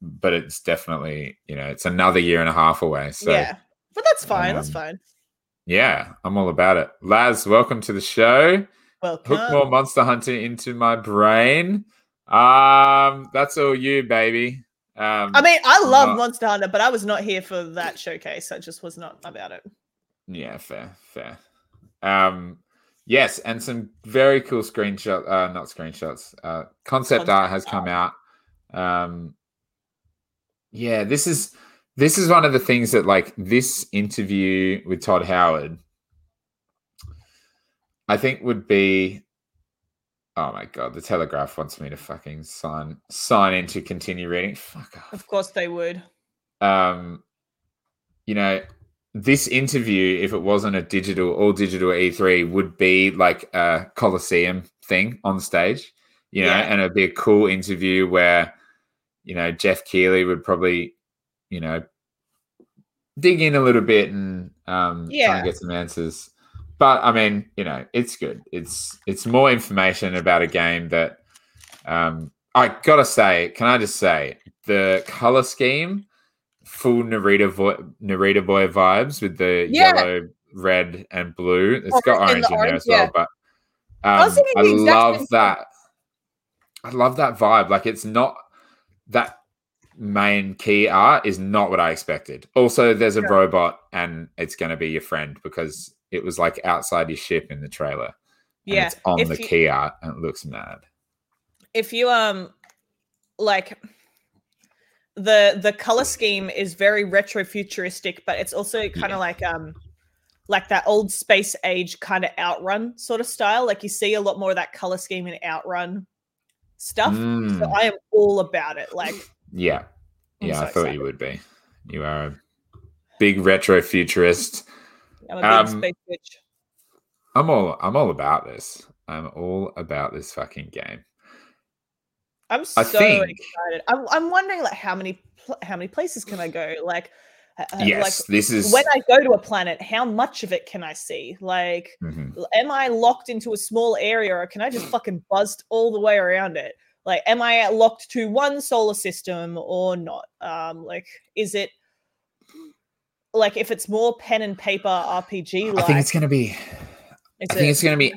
but it's definitely, you know, it's another year and a half away. So yeah, but that's fine. that's um, fine. yeah, I'm all about it. Laz, welcome to the show. Welcome. Hook more Monster Hunter into my brain. Um, that's all you, baby. Um, I mean, I love not- Monster Hunter, but I was not here for that showcase. I just was not about it. Yeah, fair, fair. Um, yes, and some very cool screenshot, uh, not screenshots, uh, concept, Concept art has come out. Um, yeah, this is this is one of the things that like this interview with Todd Howard, I think would be. Oh my god, the Telegraph wants me to fucking sign sign in to continue reading. Fuck off. Of course they would. um, you know, this interview, if it wasn't a digital, all digital E3, would be like a Coliseum thing on stage, you know, Yeah. and it'd be a cool interview where, you know, Geoff Keighley would probably, you know, dig in a little bit and um, try Yeah. and get some answers. But I mean, you know, it's good. It's it's more information about a game that um, I gotta say. Can I just say the color scheme, full Narita vo- Narita boy vibes with the Yeah. yellow, red, and blue. It's Orange- got orange the in there orange, as well, but um, I love that. I love that vibe. Like it's not that main key art is not what I expected. Also, there's a Yeah. robot and it's going to be your friend because it was like outside your ship in the trailer. Yeah. it's on if the you- key art and it looks mad. if you um like the the color scheme is very retro futuristic but it's also kind of Yeah. like um like that old space age kind of outrun sort of style like you see a lot more of that color scheme in outrun stuff so Mm, i am all about it like yeah, I'm yeah, so I thought excited. you would be. You are a big retro futurist. i'm a big Um, space bitch I'm all I'm all about this. I'm all about this fucking game. i'm so excited I'm, I'm wondering like how many pl- how many places can i go like yes, like this is when i go to a planet how much of it can i see like Mhm. am I locked into a small area or can I just fucking buzz all the way around it? Like, am I locked to one solar system or not? Um, like, is it like if it's more pen and paper RPG? I think it's going to be I think it's to be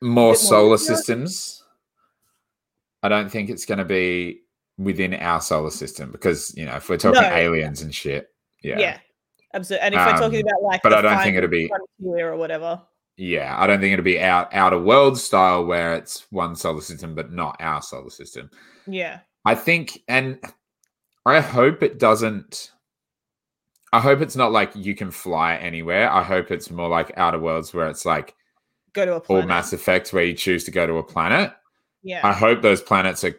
more more solar systems. I don't think it's going to be within our solar system because you know if we're talking No. aliens and shit, yeah, yeah, absolutely. And if we're talking Um, about like, but I don't think it'll be- frontier or whatever. yeah. I don't think it'll be out outer world style where it's one solar system but not our solar system. Yeah, I think, and I hope it doesn't. I hope it's not like you can fly anywhere. I hope it's more like outer worlds where it's like go to a planet. Mass Effect where you choose to go to a planet. yeah, I hope those planets are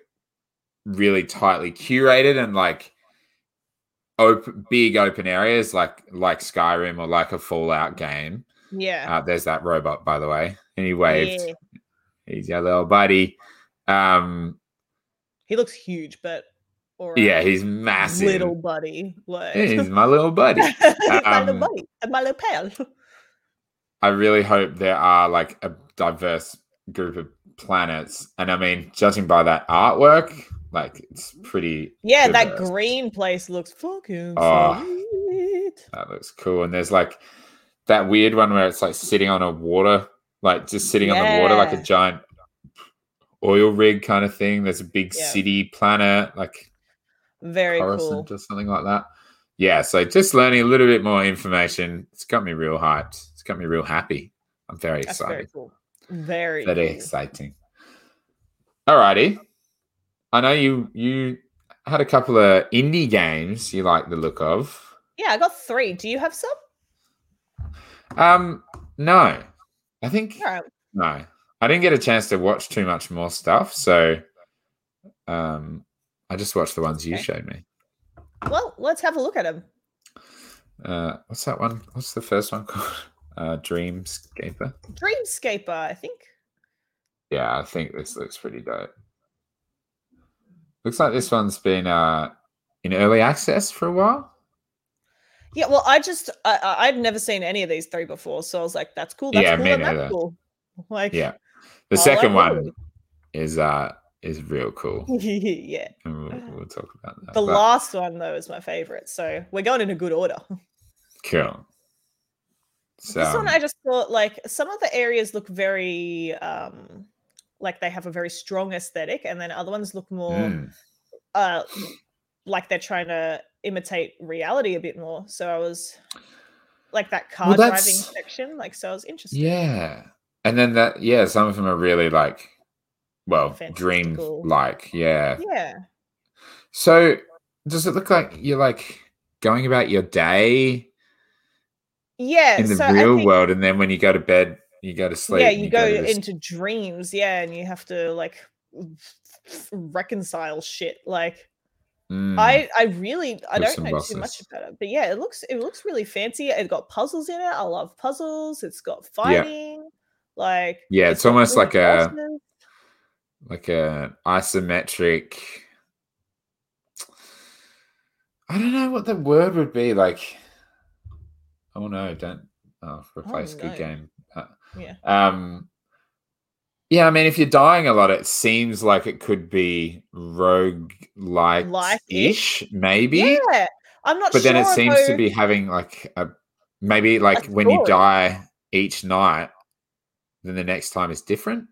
really tightly curated and like open, big open areas, like like Skyrim or like a Fallout game. yeah, Uh, there's that robot, by the way. And he waved. yeah. He's your little buddy. Um, He looks huge, but or yeah, he's massive. little buddy. Like, He's my little buddy. my little Um, buddy, my little pal. I really hope there are like a diverse group of planets. And I mean, judging by that artwork, like it's pretty Yeah, that green place looks fucking Oh. sweet. That looks cool. And there's like that weird one where it's like sitting on a water, like just sitting on the water, like a giant oil rig kind of thing. There's a big Yeah. city planet, like Very Coruscant cool. or something like that. Yeah, so just learning a little bit more information. It's got me real hyped. It's got me real happy. I'm very That's very excited. cool. Very, Very exciting. Alrighty. I know you you had a couple of indie games you like the look of. Yeah, I got three. Do you have some? Um, no. I think All right. no. I didn't get a chance to watch too much more stuff, so um I just watched the ones you showed me. Well, let's have a look at them. Uh what's that one? What's the first one called? Uh Dreamscaper. Dreamscaper, I think. Yeah, I think this looks pretty dope. Looks like this one's been uh in early access for a while. Yeah, well, I just I, I- I'd never seen any of these three before, so I was like, "That's cool. That's Yeah, cool. me neither. that's cool." Like, Yeah. The I second like one Woody. is uh is real cool. yeah. And we'll, we'll talk about that. The but- last one though is my favorite, so we're going in a good order. cool. So, this one, I just thought like some of the areas look very um like they have a very strong aesthetic, and then other ones look more mm, uh like they're trying to imitate reality a bit more. So I was like that car Well, driving section, like so I was interested. yeah. And then that yeah, some of them are really like well, dream like, yeah. Yeah. So does it look like you're like going about your day Yeah. in the so real think- world and then when you go to bed you go to sleep yeah, and you, go, this- into dreams, yeah, and you have to like reconcile shit. Like Mm, I I really I With don't know too much bosses. about it, but yeah, it looks it looks really fancy. It's got puzzles in it. I love puzzles. It's got Yeah. fighting. Like Yeah, it's got almost like a- bosses. like a isometric I don't know what the word would be like. Oh no, don't oh replace good no. game. Uh, Yeah. Um yeah, I mean if you're dying a lot, it seems like it could be rogue like ish, maybe. Yeah. I'm not But sure. then it seems to be having like a maybe like when you die each night, then the next time is different.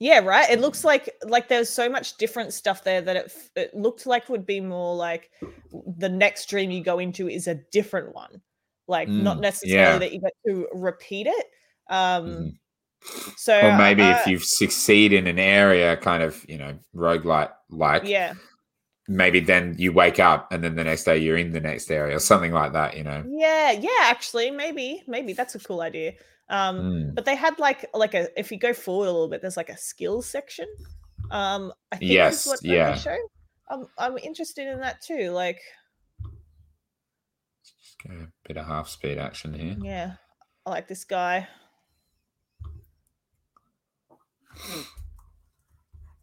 Yeah, right. It looks like like there's so much different stuff there that it it looked like would be more like the next dream you go into is a different one. Like not Mm, necessarily yeah. that you get to repeat it. Um Mhm. so or maybe uh, if you succeed in an area kind of you know roguelike like yeah. maybe then you wake up and then the next day you're in the next area or something like that you know Yeah, yeah, actually, maybe, maybe that's a cool idea. Um, Mm. but they had like like a if you go forward a little bit, there's like a skills section. Um, I think Yes, is what yeah. show. I'm I'm interested in that too. Like, A bit of half speed action here yeah, I like this guy.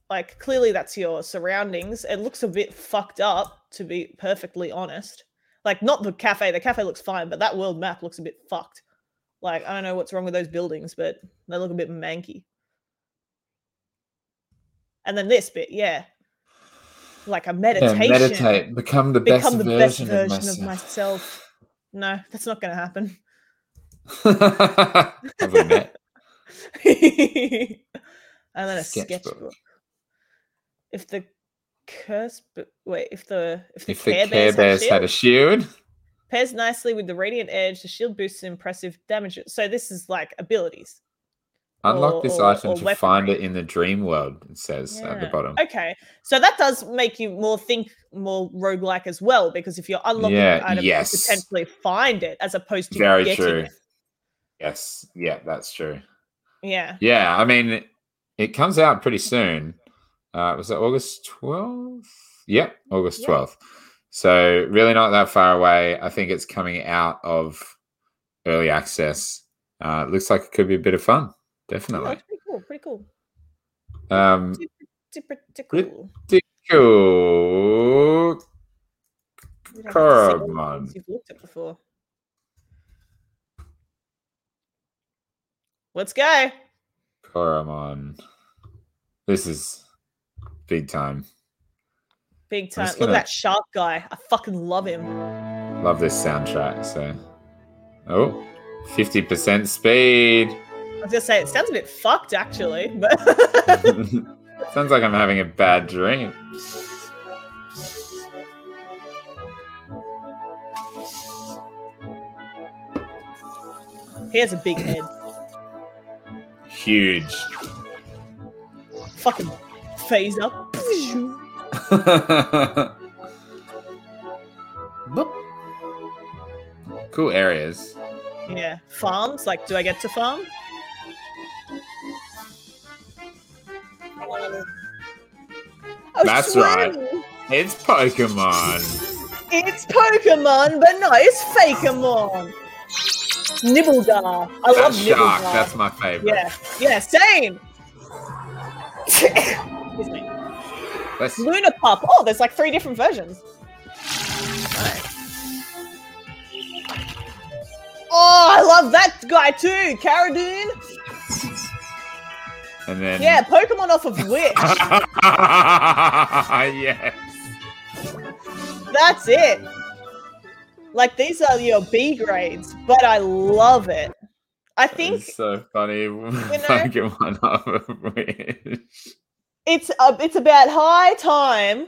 Like, clearly that's your surroundings. It looks a bit fucked up, to be perfectly honest. Like, not the cafe. The cafe looks fine, but that world map looks a bit fucked. Like, I don't know what's wrong with those buildings, but they look a bit manky. And then this bit, yeah. Like a yeah, meditation. meditate become the best Become the best version, version of of myself. No, that's not going to happen. Have we met? and then a Sketchbook. sketchbook. If the curse, but wait, if the if the if the Care care Bears, bears had, had a shield, shield pairs nicely with the radiant edge. The shield boosts impressive damage. So this is like abilities. Unlock Or- this item or to find it in the dream world it says at the bottom Okay, so that does make you more think more roguelike as well, because if you're unlocking Yeah, item, yes. you potentially find it as opposed to Very getting true. it. yes yeah that's true Yeah. Yeah, I mean, it comes out pretty soon. Uh, was it August 12th? Yep, August Yeah. 12th. So, really not that far away. I think it's coming out of early access. Uh, it looks like it could be a bit of fun. Yeah, Definitely. it's pretty cool. Pretty cool. Um, Pretty, pretty cool. cool. You don't have to see all the Coromon. things You've looked at before. Let's go. Coromon. This is big time. Big time. Look at gonna- that shark guy. I fucking love him. Love this soundtrack. So, oh, 50% speed. I was gonna say it sounds a bit fucked actually, but Sounds like I'm having a bad dream. he has a big head. Huge. Fucking phaser. Boop. cool areas. Yeah. Farms? Like, do I get to farm? Oh, That's right. It's Pokemon. It's Pokemon, but no, it's Fakemon. Nibblegar. I love Shark. That's my favorite. Yeah, yeah, same. Excuse me. Let's, Luna Pup. Oh, there's like three different versions. Oh, I love that guy too, Caradoon. And then Yeah, Pokemon off of Wish. yes. That's it. Like these are your B grades, but I love it. I think It's so funny. know? Fucking one off of Wish. it's uh, it's about high time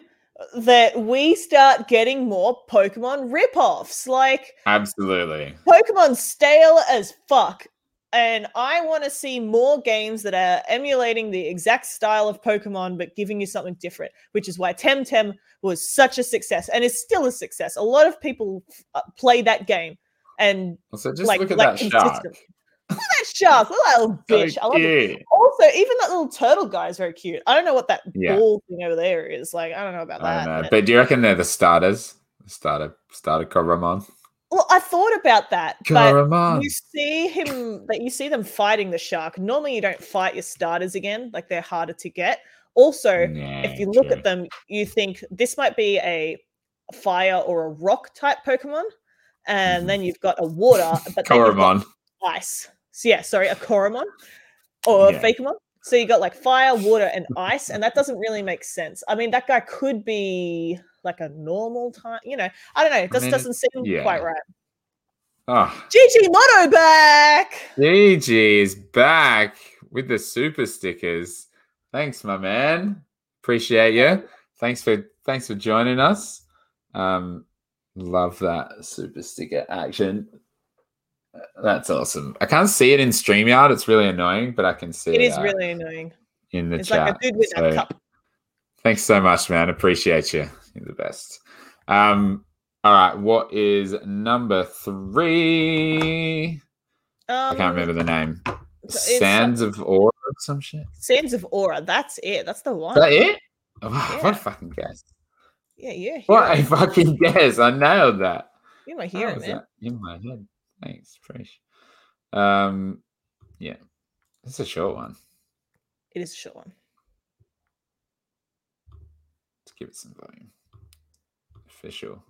that we start getting more Pokemon ripoffs. Like Absolutely. Pokemon stale as fuck. And I want to see more games that are emulating the exact style of Pokemon but giving you something different, which is why Temtem was such a success and is still a success. A lot of people uh, play that game and Also, just Like- look at like that shark. consistent. that shark, look at that little bitch. I love it. Also, even that little turtle guy is very cute. I don't know what that Yeah. ball thing over there is. Like, I don't know about I that. know. but- do you reckon they're the starters? The starter starter Coromon? Well, I thought about that, but Coromon. you see him but you see them fighting the shark. Normally, you don't fight your starters again; like they're harder to get. Also, if you look true. at them, you think this might be a fire or a rock type Pokemon, and Mhm. then you've got a water, but then Coromon. ice. So yeah, sorry, a Coromon or Yeah. a Fakemon. So you got like fire, water, and ice, and that doesn't really make sense. I mean, that guy could be like a normal time. You know, I don't know. It just mean, doesn't seem yeah. quite right. Oh, GG Moto back. GG is back with the super stickers. Thanks, my man. Appreciate you. Thanks for thanks for joining us. Um, love that super sticker action. That's awesome. I can't see it in StreamYard. It's really annoying, but I can see it. It is uh, really annoying. in the It's chat. like a dude with So. Thanks so much, man. Appreciate you. You're the best. Um, all right, what is number three? Um, I can't remember the name. Sands of Aura or some shit. Sands of Aura. That's it. That's the one. Is that it? Oh, What Yeah. a fucking guess. Yeah, yeah. What a fucking guess. I nailed that. You're my hero, man. that in my head? Thanks, Fresh. Um, yeah, it's a short one. It is a short one. Let's give it some volume. Official.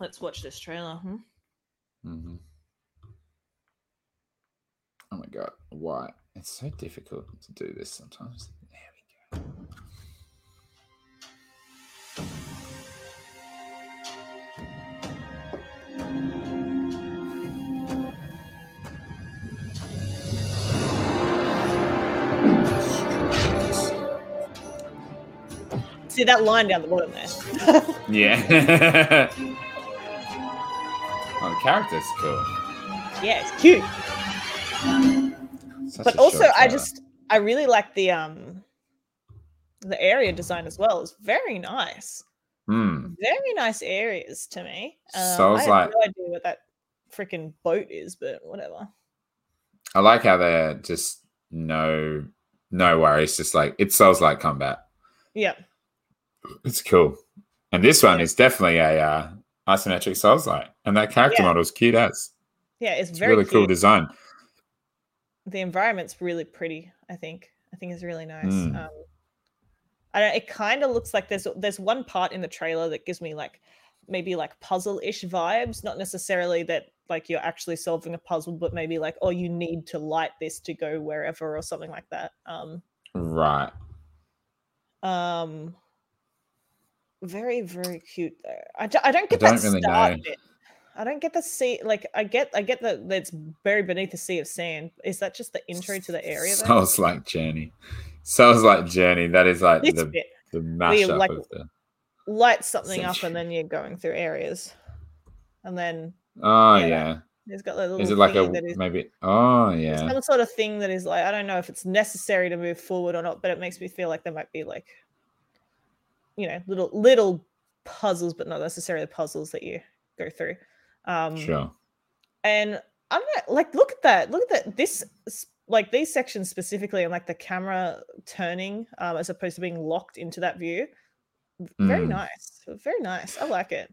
Let's watch this trailer. Hmm? hmm Oh my god, why? It's so difficult to do this sometimes. See that line down the bottom there. Yeah. oh, the character's cool. yeah, it's cute. Such but also I just I really like the um the area design as well. It's very nice. Hmm. Very nice areas to me. Um, So I was have like- no idea what that freaking boat is, but whatever. I like how they're just no no worries, just like it sells like combat. Yeah. It's cool. And this one is definitely a uh, isometric Souls like, and that character Yeah. model is cute as. Yeah, it's It's very really cool design. the environment's really pretty. I think. I think it's really nice. Mm. Um, I don't. It kind of looks like there's there's one part in the trailer that gives me like maybe like puzzle-ish vibes. Not necessarily that like you're actually solving a puzzle, but maybe like oh you need to light this to go wherever or something like that. Um, Right. um, very very cute though. I, d- I don't get don't that really start know. bit. I don't get the sea. Like I get I get that it's buried beneath the sea of sand. Is that just the intro to the area? Though? Souls like Journey. Sounds like Journey. That is like the, bit. the mashup like, of the. light something up and then you're going through areas. And then Oh yeah, yeah. there's got that little Is it like a is maybe? Oh yeah. some sort of thing that is like I don't know if it's necessary to move forward or not, but it makes me feel like there might be like you know, little little puzzles, but not necessarily puzzles that you go through. Um Sure. and I'm not, like look at that. Look at that. This like these sections specifically and like the camera turning um as opposed to being locked into that view. Very Mm. nice. Very nice. I like it.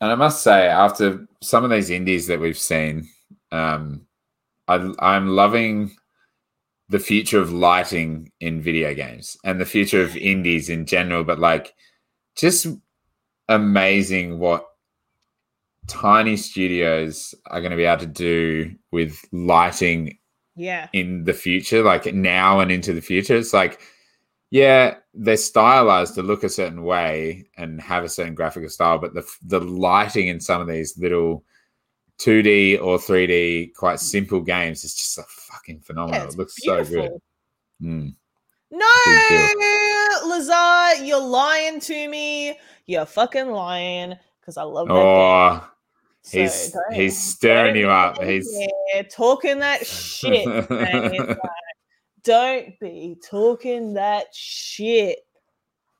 And I must say, after some of these indies that we've seen, um, I, I'm loving the future of lighting in video games and the future of indies in general, but like just amazing what tiny studios are going to be able to do with lighting Yeah. in the future, like now and into the future. It's like, yeah, they're stylized to look a certain way and have a certain graphical style, but the the lighting in some of these little 2D or 3D quite simple games It's just a fucking phenomenal. it's it looks so good. Mm. No, Lazar, you're lying to me. You're fucking lying because I love that game. Oh, So he's he's stirring you up. He's talking that shit. Like, don't be talking that shit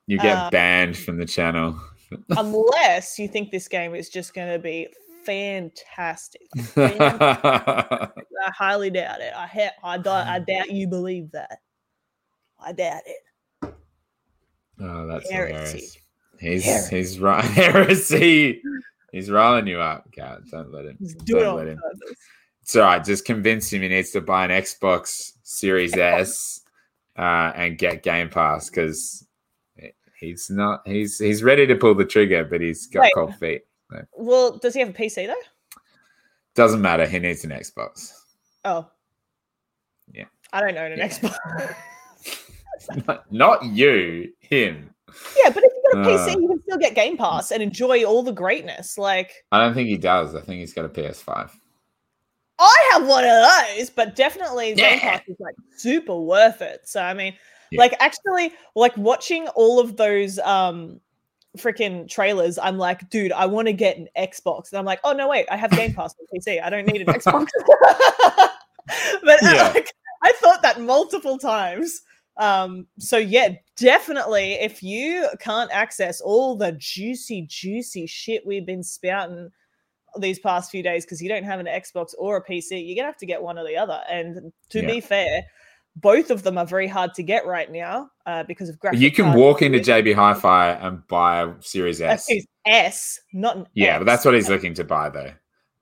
you get Um, banned from the channel. unless you think this game is just going to be fantastic. I highly doubt it. I ha- I, doubt, I doubt you believe that. I doubt it. Oh, that's Heresy. hilarious. He's Heresy. he's right. Heresy. He's rolling you up, Kat. Don't let him. Do it Don't on let him. purpose. It's all right. Just convince him he needs to buy an Xbox Series S uh, and get Game Pass because he's not. He's he's ready to pull the trigger, but he's got Wait. cold feet. Well, does he have a PC though? Doesn't matter. He needs an Xbox. Oh. Yeah. I don't own an Yeah. Xbox. not you. Him. yeah, but if you've got a PC, Uh. you can still get Game Pass and enjoy all the greatness. Like, I don't think he does. I think he's got a PS5. I have one of those, but definitely Game Pass is like super worth it. So I mean, Yeah. like actually, like watching all of those um freaking trailers, I'm like, dude, I want to get an Xbox, and I'm like, oh no, wait, I have Game Pass on PC. I don't need an Xbox. but uh, Yeah. like, I thought that multiple times. Um, so yeah, definitely, if you can't access all the juicy, juicy shit we've been spouting these past few days because you don't have an Xbox or a PC, you're gonna have to get one or the other. And to Yeah. be fair, both of them are very hard to get right now uh, because of graphic. You can walk into JB Hi-Fi and buy a Series S. S, not an Yeah, but that's what he's looking to buy, though.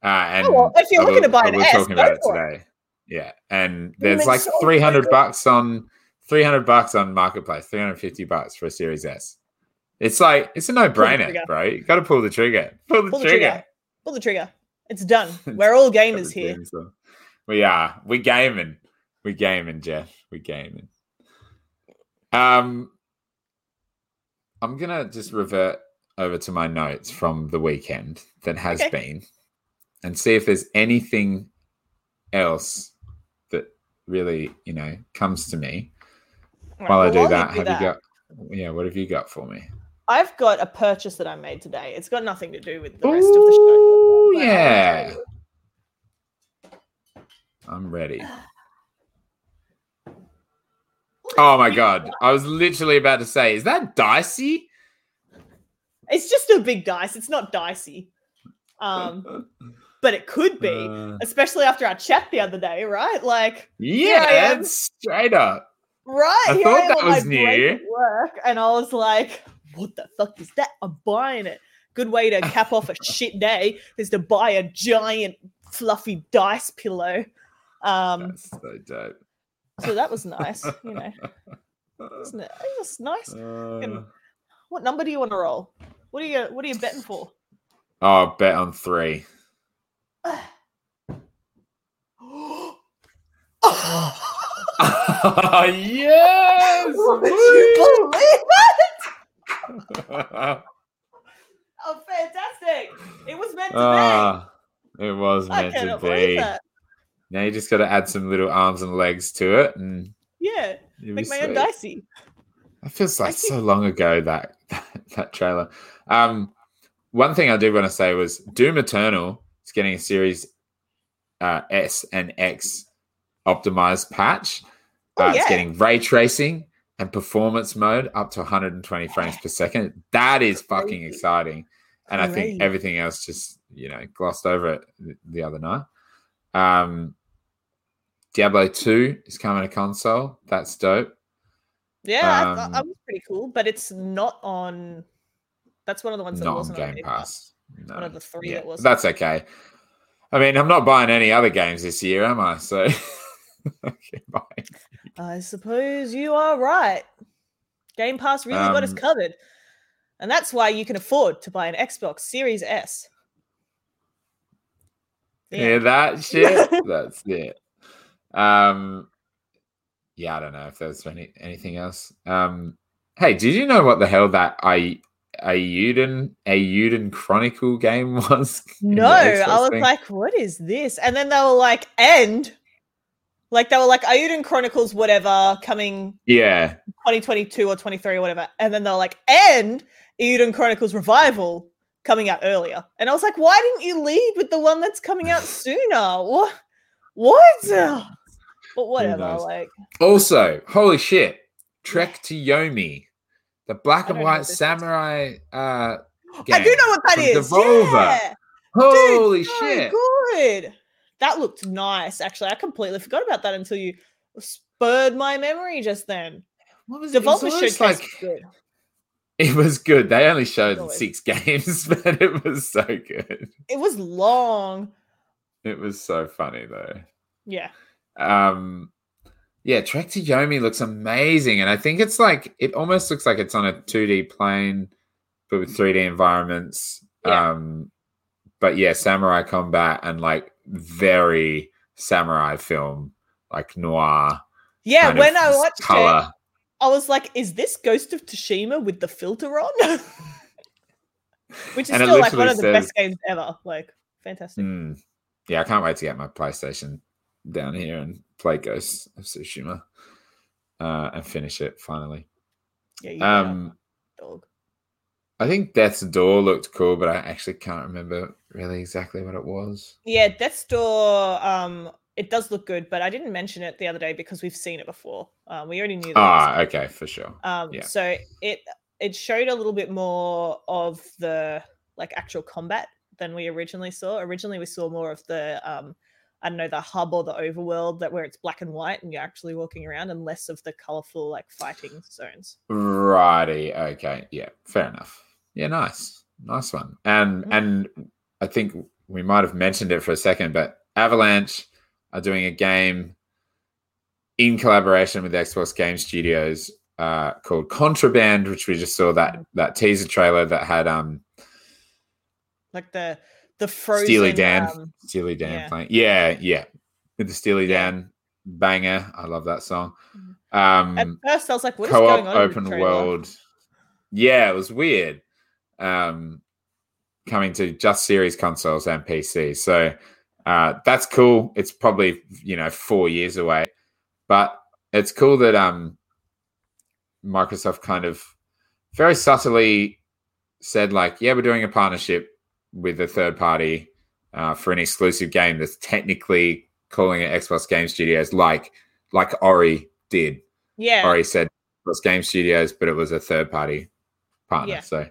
Uh, and Oh, well, if you're looking to buy an S, talking about it today. Yeah, and there's makes like so 300 much bucks on 300 bucks on Marketplace, 350 bucks for a Series S. It's like it's a no-brainer, bro. You got to pull the trigger. Pull the Pull the trigger. trigger. Pull the trigger. It's done. We're all gamers here. We are. We gaming. We gaming, Jeff. We gaming. Um, I'm gonna just revert over to my notes from the weekend that has Okay. been, and see if there's anything else that really, you know, comes to me right, while I do that. do have that, you got? Yeah, what have you got for me? I've got a purchase that I made today. It's got nothing to do with the rest of the show. Ooh, yeah. I'm ready. Oh my god! I was literally about to say, is that dicey? It's just a big dice. It's not dicey. Um, but it could be, Uh, especially after our chat the other day, right? Like, yeah, I straight up. right? I thought am that was break new. Work, and I was like, "What the fuck is that? I'm buying it." Good way to cap off a shit day is to buy a giant fluffy dice pillow. Um, That's so dope. So that was nice, you know. Wasn't it? It was nice. Uh, What number do you want to roll? What are you What are you betting for? oh, bet on three. oh, yes! would you believe it? Oh, fantastic! It was meant to Ah, it was be. I meant to be. that. Now you just got to add some little arms and legs to it, and Yeah, make my own dicey. It feels like so long ago that that, trailer. Um, one thing I did want to say was Doom Eternal is getting a Series uh, S and X optimized patch. Oh, Uh, It's getting ray tracing and performance mode up to 120 frames per second. That is fucking exciting. And I think everything else just you know glossed over it the other night. Um, Diablo 2 is coming to console. That's dope. Yeah, I thought that Um, was pretty cool, but it's not on. That's one of the ones that not wasn't on Game Pass. No. One of the three Yeah, that was. That's okay. I mean, I'm not buying any other games this year, am I? So okay. I suppose you are right. Game Pass really got us Um, covered. And that's why you can afford to buy an Xbox Series S. Yeah, end. that shit. That's it. Um, yeah, I don't know if there's any anything else. Um, hey, did you know what the hell that I Eiyuden Eiyuden Chronicle game was? No, I was thing? like, what is this? And then they were like, and like they were like Eiyuden Chronicles, whatever, coming yeah, 2022 or 23 or whatever. And then they're like, and Eiyuden Chronicles Revival coming out earlier. And I was like, why didn't you lead with the one that's coming out sooner? What? What? But whatever. knows? Like, Also, holy shit, Trek to Yomi, the black and white what this is. samurai. Uh, I do know what that is. from is. Devolver. Yeah. Holy Dude, shit! good. That looked nice. Actually, I completely forgot about that until you spurred my memory just then. What was it? It was Devolver almost Showcase like was good. It was good. They only showed six games, but it was so good. It was long. It was so funny though. Yeah. Um, yeah, Trek to Yomi looks amazing, and I think it's like it almost looks like it's on a 2D plane, but with 3D environments. Yeah. Um, but yeah, samurai combat and like very samurai film, like noir. Yeah, when I watched it, color. I was like, is this Ghost of Tsushima with the filter on? Which is And still like one of the says- best games ever. Like, fantastic. Mm. Yeah, I can't wait to get my PlayStation down here and play Ghost of Tsushima uh, and finish it finally. Yeah, you um, Um, dog. I think Death's Door looked cool, but I actually can't remember really exactly what it was. Yeah, Death's Door, um, it does look good, but I didn't mention it the other day because we've seen it before. Um, we already knew that. Ah, okay, for sure. Um, Yeah. so it it showed a little bit more of the like actual combat than we originally saw. Originally, we saw more of the um, I don't know, the hub or the overworld that where it's black and white and you're actually walking around, and less of the colorful like fighting zones. Righty. Okay. Yeah. Fair enough. Yeah. Nice. Nice one. And Mhm. and I think we might have mentioned it for a second, but Avalanche are doing a game in collaboration with Xbox Game Studios uh, called Contraband, which we just saw that Mhm. that teaser trailer that had um Like the the frozen Steely Dan, um, Steely Dan yeah. playing. Yeah, yeah. With the Steely Yeah. Dan banger. I love that song. Mhm. Um at first I was like, what is co-op going on? open world. Yeah, it was weird. Um, coming to just series consoles and PC. So uh, that's cool. It's probably you know four years away, but it's cool that um, Microsoft kind of very subtly said like, yeah, we're doing a partnership with a third party uh, for an exclusive game that's technically calling it Xbox Game Studios, like like Ori did Yeah. Ori said it was Game Studios, but it was a third party partner. Yeah. So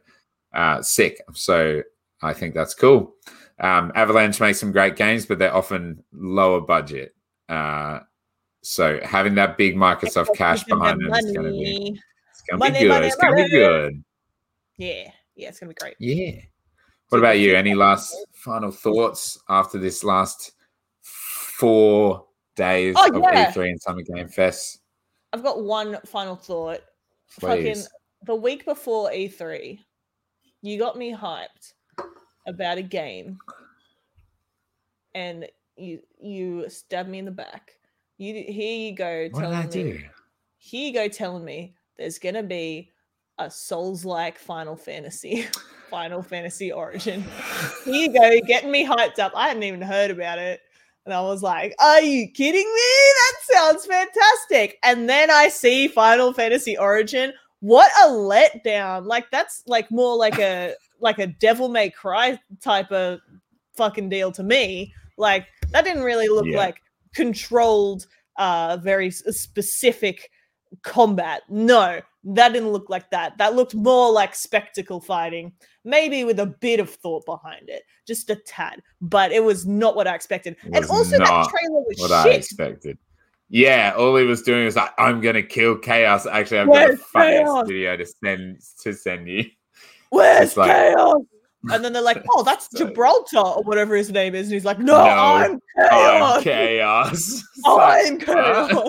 uh, sick. So I think that's cool. Um, Avalanche makes some great games, but they're often lower budget. Uh, so having that big Microsoft cash them behind them is going to be it's going to be good. money, it's going to be good. Yeah. Yeah, it's gonna be great. Yeah. What about you? Any last final thoughts after this last four days Oh, of yeah. E3 and Summer Game Fest? I've got one final thought. Fucking Please. the week before E3, you got me hyped about a game, and you you stab me in the back. You here you go What did telling I me do? here you go telling me there's gonna be a Souls like Final Fantasy, Final Fantasy Origin. Here you go, getting me hyped up. I hadn't even heard about it. And I was like, Are you kidding me? That sounds fantastic. And then I see Final Fantasy Origin. What a letdown. Like that's like more like a like a devil may cry type of fucking deal to me. Like that didn't really look Yeah. like controlled uh very specific combat. No, that didn't look like that. That looked more like spectacle fighting, maybe with a bit of thought behind it, just a tad. But it was not what I expected. And also, that trailer was what I shit. expected. Yeah, all he was doing was like, "I'm gonna kill chaos." Actually, I've got a Chaos? video to send to send you. Where's like- chaos? And then they're like, "Oh, that's So- Gibraltar or whatever his name is," and he's like, "No, No, I'm chaos. I'm chaos. It's I'm like, huh? chaos."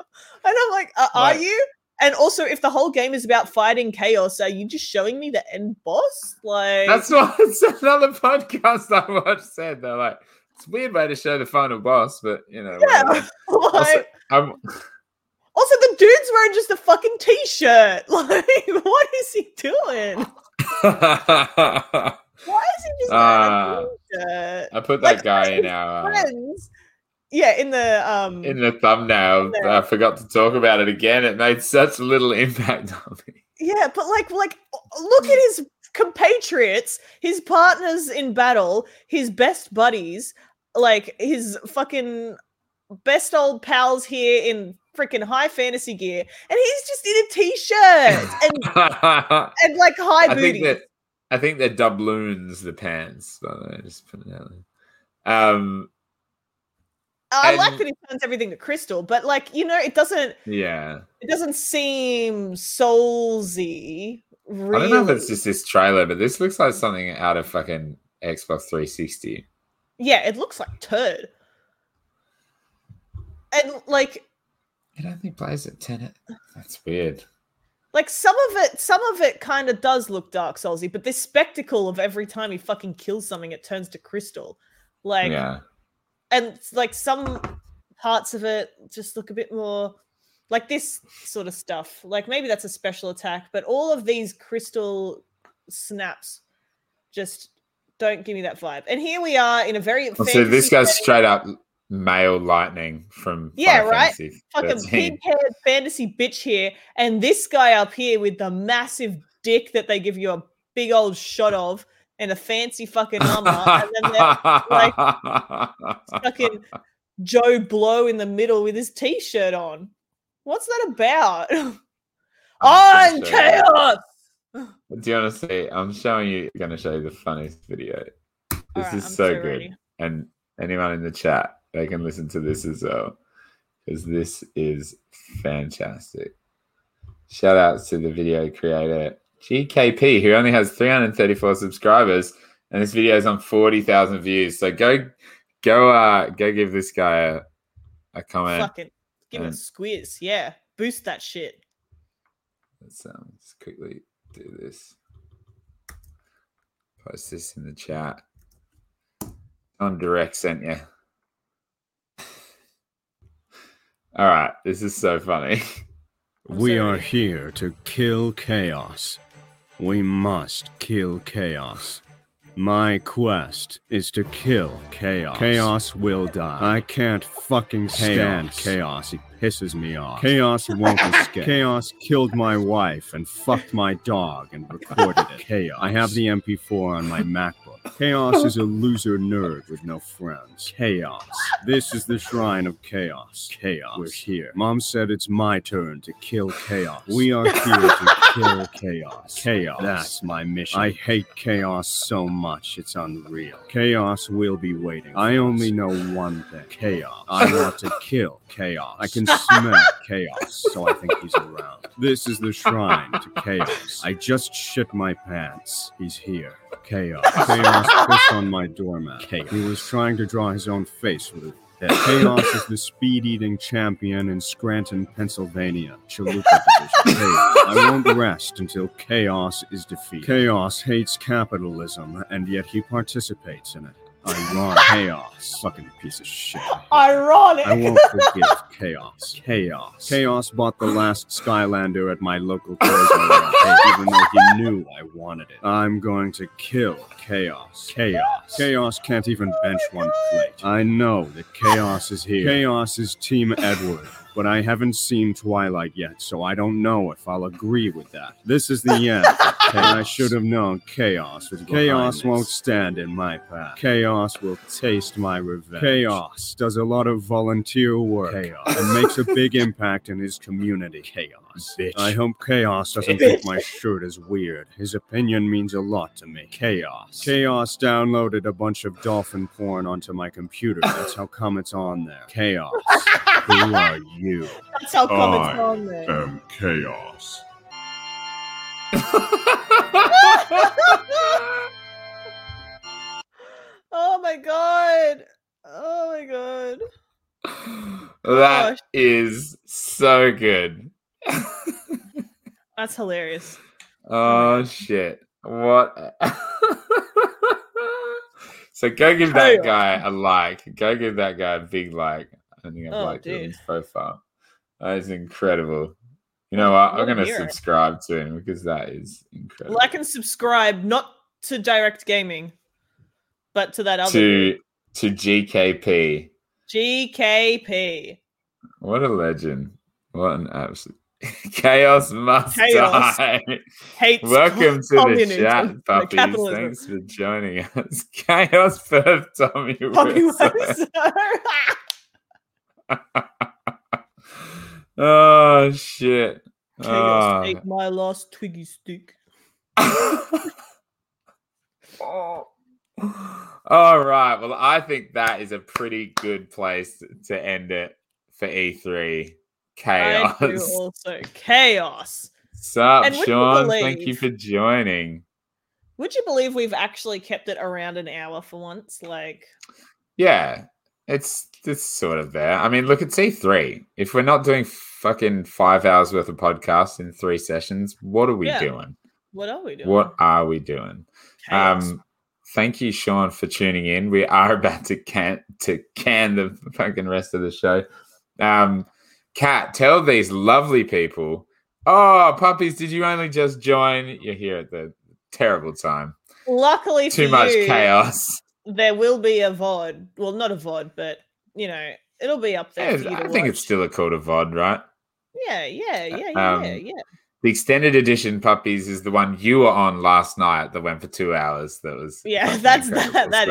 I'm like, uh, are Like- you? And also, if the whole game is about fighting chaos, are you just showing me the end boss? Like, That's what another podcast I watched said. They're like, it's a weird way to show the final boss, but you know. Yeah. like- Also, I'm, also, the dude's wearing just a fucking t-shirt. Like, what is he doing? I Why is he just a t-shirt? put Like, that guy in our uh, Friends. Yeah, in the um. in the thumbnail. but I forgot to talk about it again. It made such a little impact on me. Yeah, but like, like, look at his compatriots, his partners in battle, his best buddies, like his fucking best old pals here in freaking high fantasy gear, and he's just in a t-shirt and and like high that I think they're doubloons the pants. By the way, just put it out there. Um, I like that he turns everything to crystal, but like, you know, it doesn't yeah. it doesn't seem soulsy. Really. I don't know if it's just this trailer, but this looks like something out of fucking Xbox 360. yeah, it looks like turd. And like It only plays at 10. That's weird. like some of it some of it kind of does look dark soulsy but this spectacle of every time he fucking kills something it turns to crystal like yeah. and like some parts of it just look a bit more like this sort of stuff like maybe that's a special attack but all of these crystal snaps just don't give me that vibe and here we are in a very oh, So this guy's setting, straight up male lightning from Yeah, Final right? Fantasy fucking 13. pink-haired fantasy bitch here and this guy up here with the massive dick that they give you a big old shot of and a fancy fucking armor and then they're like, fucking Joe Blow in the middle with his t-shirt on. What's that about? I'm gonna show you. chaos. Do you want to see? I'm showing you, going to show you the funniest video. This Alright, is I'm so, so good. ready. And anyone in the chat, they can listen to this as well. Because this is fantastic. Shout outs to the video creator GKP, who only has 334 subscribers, and this video is on 40,000 views. So go, go, uh, go give this guy a, a comment. Fucking give it a and- squiz. Yeah, boost that shit. Let's um, just quickly do this. Post this in the chat. On direct sent you. All right, this is so funny. We are here to kill chaos. We must kill chaos. My quest is to kill chaos. Chaos will die. I can't fucking stand chaos. He pisses me off. Chaos won't escape. Chaos killed my wife and fucked my dog and recorded it. Chaos. I have the MP4 on my MacBook. Chaos is a loser nerd with no friends. Chaos. This is the shrine of chaos. Chaos. We're here. Mom said it's my turn to kill chaos. We are here to kill chaos. Chaos. That's my mission. I hate chaos so much, it's unreal. Chaos will be waiting. I only know one thing chaos. I want to kill chaos. I can smell chaos, so I think he's around. This is the shrine to chaos. I just shit my pants. He's here. Chaos. Chaos pissed on my doormat. Chaos. He was trying to draw his own face with it. Chaos is the speed eating champion in Scranton, Pennsylvania. Chalupa Division. Chaos. I won't rest until chaos is defeated. Chaos hates capitalism, and yet he participates in it. Ironic. Chaos. Fucking piece of shit. Ironic. I won't forgive chaos. Chaos. Chaos bought the last Skylander at my local Toys even though he knew I wanted it. I'm going to kill chaos. Chaos. Chaos can't even bench one plate. I know that chaos is here. Chaos is Team Edward. But I haven't seen Twilight yet, so I don't know if I'll agree with that. This is the end. Okay, I should have known chaos Chaos won't stand in my path. Chaos will taste my revenge. Chaos does a lot of volunteer work. Chaos. And makes a big impact in his community. Chaos. Bitch. I hope Chaos doesn't think my shirt is weird. His opinion means a lot to me. Chaos. Chaos downloaded a bunch of dolphin porn onto my computer. That's how come it's on there. Chaos. Who are you? That's how come it's I on there. am chaos. oh my god. Oh my god. That Gosh. is so good. That's hilarious. oh shit. What? so go give that guy a like. Go give that guy a big like. I don't think I've Oh, liked dude. his profile. That is incredible. You know what? I'm gonna hero. subscribe to him because that is incredible. Like and subscribe not to Direct Gaming, but to that other to to GKP. GKP. What a legend. What an absolute chaos must Chaos. die. Hates Welcome to the chat, puppies. capitalism. Thanks for joining us. Chaos Perf Tommy Tommy. Wiseau. Oh shit. Chaos Oh. ate my last Twiggy stick. Oh. All right. Well, I think that is a pretty good place to end it for E3. I do Chaos. also chaos. Sup, And Sean? Thank you for joining. Would you believe we've actually kept it around an hour for once? Like, Yeah, it's it's sort of there. I mean, look at C3. If we're not doing fucking five hours worth of podcasts in three sessions, what are we Yeah. doing? what are we doing? What are we doing? Chaos. Um, thank you, Sean, for tuning in. We are about to can to can the fucking rest of the show. Um, Kat, tell these lovely people. Oh, puppies! Did you only just join? You're here at the terrible time. Luckily Too for much you, chaos. there will be a VOD. Well, not a VOD, but you know, it'll be up there. Yeah, for you to I think it's still a called a VOD, right? Yeah, yeah, yeah, yeah, Um, yeah, yeah. The extended edition puppies is the one you were on last night that went for two hours. That was Yeah, that's- that- that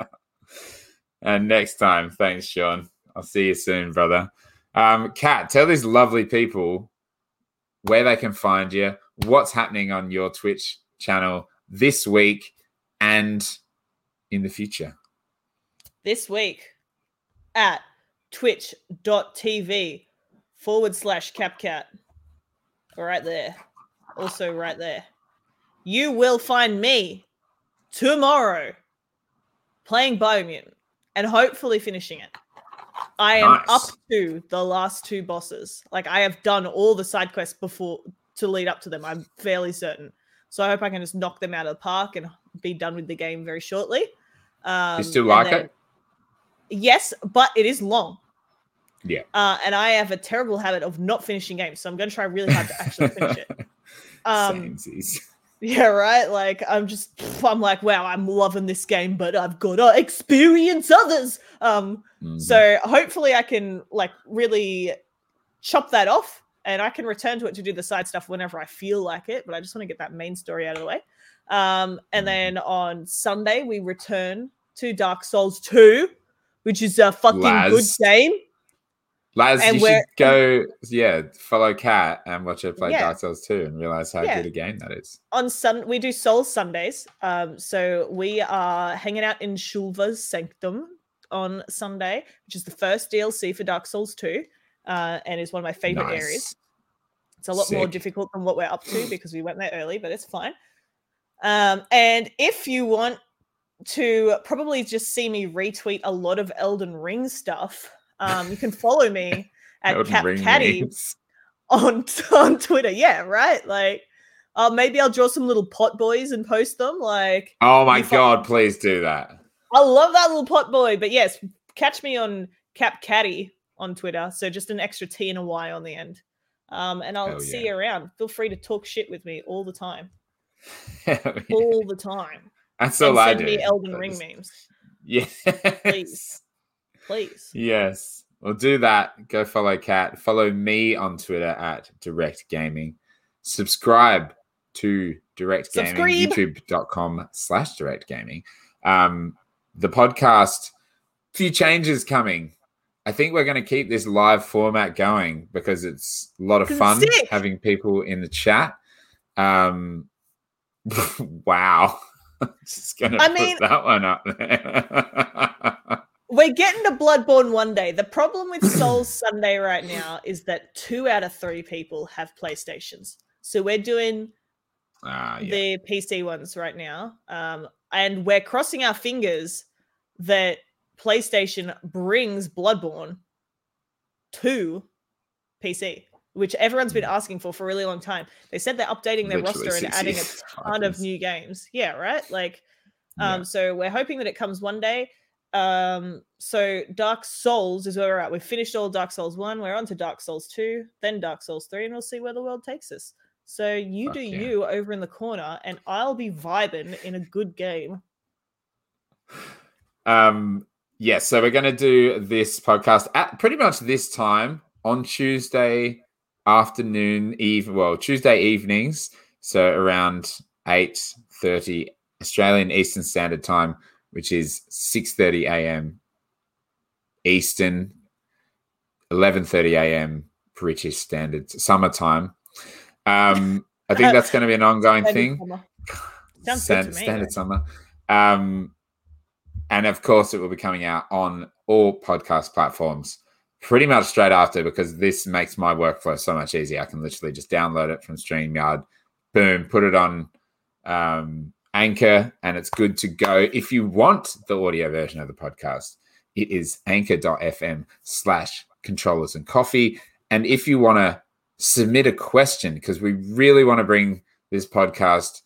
is and next time, thanks, Sean. I'll see you soon, brother. Um, Kat, tell these lovely people where they can find you, what's happening on your Twitch channel this week and in the future. This week at twitch.tv forward slash capcat. Right there. Also, right there. You will find me tomorrow playing Biomutant and hopefully finishing it. I am Nice. up to the last two bosses. Like I have done all the side quests before to lead up to them. I'm fairly certain. So I hope I can just knock them out of the park and be done with the game very shortly. Um, you still like then- it? Yes, but it is long. Yeah. Uh, and I have a terrible habit of not finishing games, so I'm going to try really hard to actually finish it. Um, Samesies. Yeah, right. Like I'm just, I'm like, wow, I'm loving this game, but I've got to experience others. Um, Mhm. so hopefully I can like really chop that off, and I can return to it to do the side stuff whenever I feel like it. But I just want to get that main story out of the way. Um, and Mhm. then on Sunday we return to Dark Souls Two, which is a fucking good game. Laz, And you should go, yeah, follow Kat and watch her play Yeah. Dark Souls 2 and realize how Yeah. good a game that is. on Sun we do Soul Sundays. Um, so we are hanging out in Shulva's Sanctum on Sunday, which is the first DLC for Dark Souls 2, uh, and is one of my favorite Nice. areas. It's a lot more difficult than what we're up to because we went there early, but it's fine. Um, and if you want to probably just see me retweet a lot of Elden Ring stuff, um, you can follow me at Cap Caddy on on Twitter. Yeah, right. Like, uh, maybe I'll draw some little pot boys and post them. Like, Oh my god, please do that. I love that little pot boy. But yes, catch me on Cap Caddy on Twitter. So just an extra T and a Y on the end. Um, and I'll Hell see yeah. you around. Feel free to talk shit with me all the time, Yeah. all the time. That's and all I send do. me Elden Ring memes, Yes. Please. Please. Yes. Well, do that. Go follow Kat. Follow me on Twitter at Direct Gaming. Subscribe to Direct Gaming, youtube.com slash Direct Gaming. Um, the podcast, few changes coming. I think we're going to keep this live format going because it's a lot of fun having people in the chat. Um, wow. Just going to put mean- that one up there. We're getting to Bloodborne one day. The problem with Souls Sunday right now is that two out of three people have PlayStations. So we're doing Ah, yeah. the PC ones right now. Um, and we're crossing our fingers that PlayStation brings Bloodborne to PC, which everyone's been asking for for a really long time. They said they're updating their Literally roster and adding a ton of new games. Yeah, right. Like, um, Yeah. so we're hoping that it comes one day. Um, so Dark Souls is where we're at. We've finished all Dark Souls one. We're on to Dark Souls two, then Dark Souls three, and we'll see where the world takes us. So you Fuck do yeah. you over in the corner, and I'll be vibing in a good game. Um, yes, so we're going to do this podcast at pretty much this time on Tuesday afternoon, eve well Tuesday evenings, so around eight thirty Australian Eastern Standard Time, which is six thirty a.m. Eastern, eleven thirty a.m. British Standard Summertime. Um, I think that's going to be an ongoing Standard thing. summer. Sounds good to me. standard summer. Um, and of course, it will be coming out on all podcast platforms pretty much straight after because this makes my workflow so much easier. I can literally just download it from StreamYard, boom, put it on um, Anchor, and it's good to go. If you want the audio version of the podcast, it is anchor.fm slash controllers and coffee. And if you want to submit a question, because we really want to bring this podcast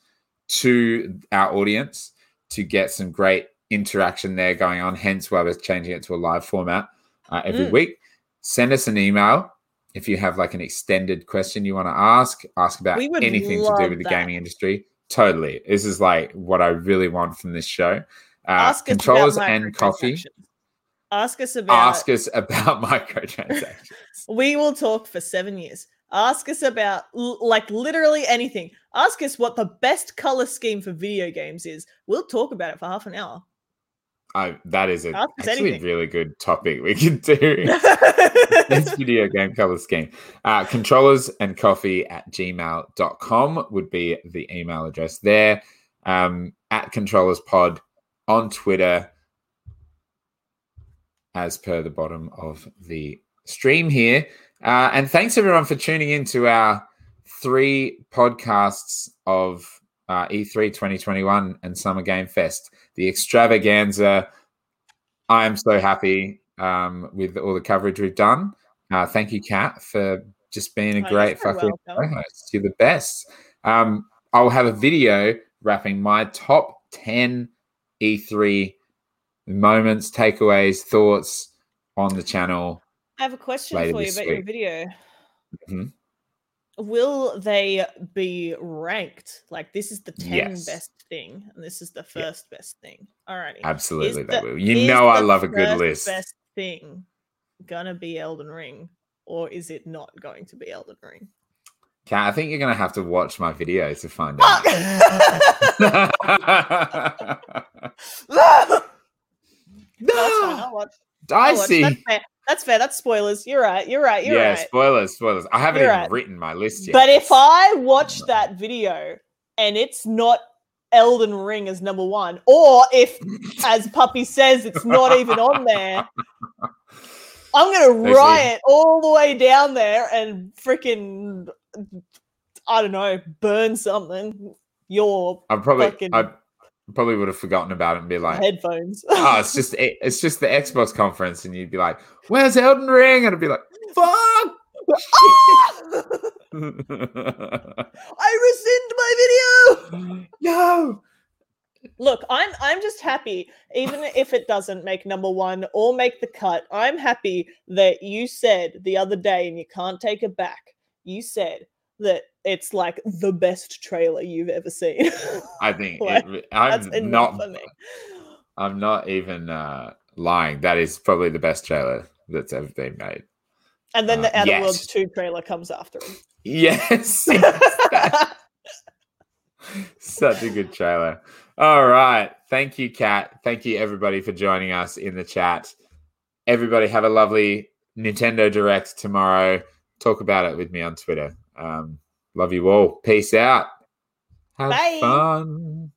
to our audience to get some great interaction there going on. Hence why we're changing it to a live format uh, every Mm. week. Send us an email if you have like an extended question you want to ask. Ask about anything to do with the gaming industry. Totally, this is like what I really want from this show. Uh, Ask us controllers about and coffee. Ask us about. Ask us about microtransactions. We will talk for seven years. Ask us about l- like literally anything. Ask us what the best color scheme for video games is. We'll talk about it for half an hour. I, that is a, actually anything. really good topic we could do. Best video game color scheme. Uh, controllers and coffee at gmail.com would be the email address there. Um, at controllers pod on Twitter, as per the bottom of the stream here. Uh, and thanks everyone for tuning in to our three podcasts of uh, E3 2021 and Summer Game Fest, the extravaganza. I am so happy um, with all the coverage we've done. Uh, thank you, Kat, for just being a Oh, great fucking co-host. You're the best. Um, I'll have a video wrapping my top 10 E3 moments, takeaways, thoughts on the channel. I have a question for you about your week. video. Mhm. Will they be ranked? Like this is the 10 Yes. best thing, and this is the first best thing. Alrighty. Absolutely, Is they the- will. You know, I love a good list. Best thing gonna be Elden Ring, or is it not going to be Elden Ring? Kat, I think you're to have to watch my video to find out. no, that's fine. I'll watch. Dicey. That's fair. That's fair. That's spoilers. You're right. You're right. You're yeah, right. spoilers, spoilers. I haven't You're even right. written my list yet. But if I watch that video and it's not Elden Ring as number one, or if, as Puppy says, it's not even on there, I'm gonna riot all the way down there and freaking, I don't know, burn something. Your I'm probably, fucking- I probably would have forgotten about it and be like, headphones. oh, it's just, it's just the Xbox conference, and you'd be like, "Where's Elden Ring?" And I'd be like, "Fuck." I rescind my video. no. Look, I'm I'm just happy, even if it doesn't make number one or make the cut. I'm happy that you said the other day, and you can't take it back. You said that it's like the best trailer you've ever seen. I think Like, it, I'm not. I'm not even uh, lying. That is probably the best trailer that's ever been made. And then uh, the Outer yes. Worlds 2 trailer comes after him. Yes. Such a good trailer. All right. Thank you, Kat. Thank you, everybody, for joining us in the chat. Everybody, have a lovely Nintendo Direct tomorrow. Talk about it with me on Twitter. Um, love you all. Peace out. Have Bye. fun.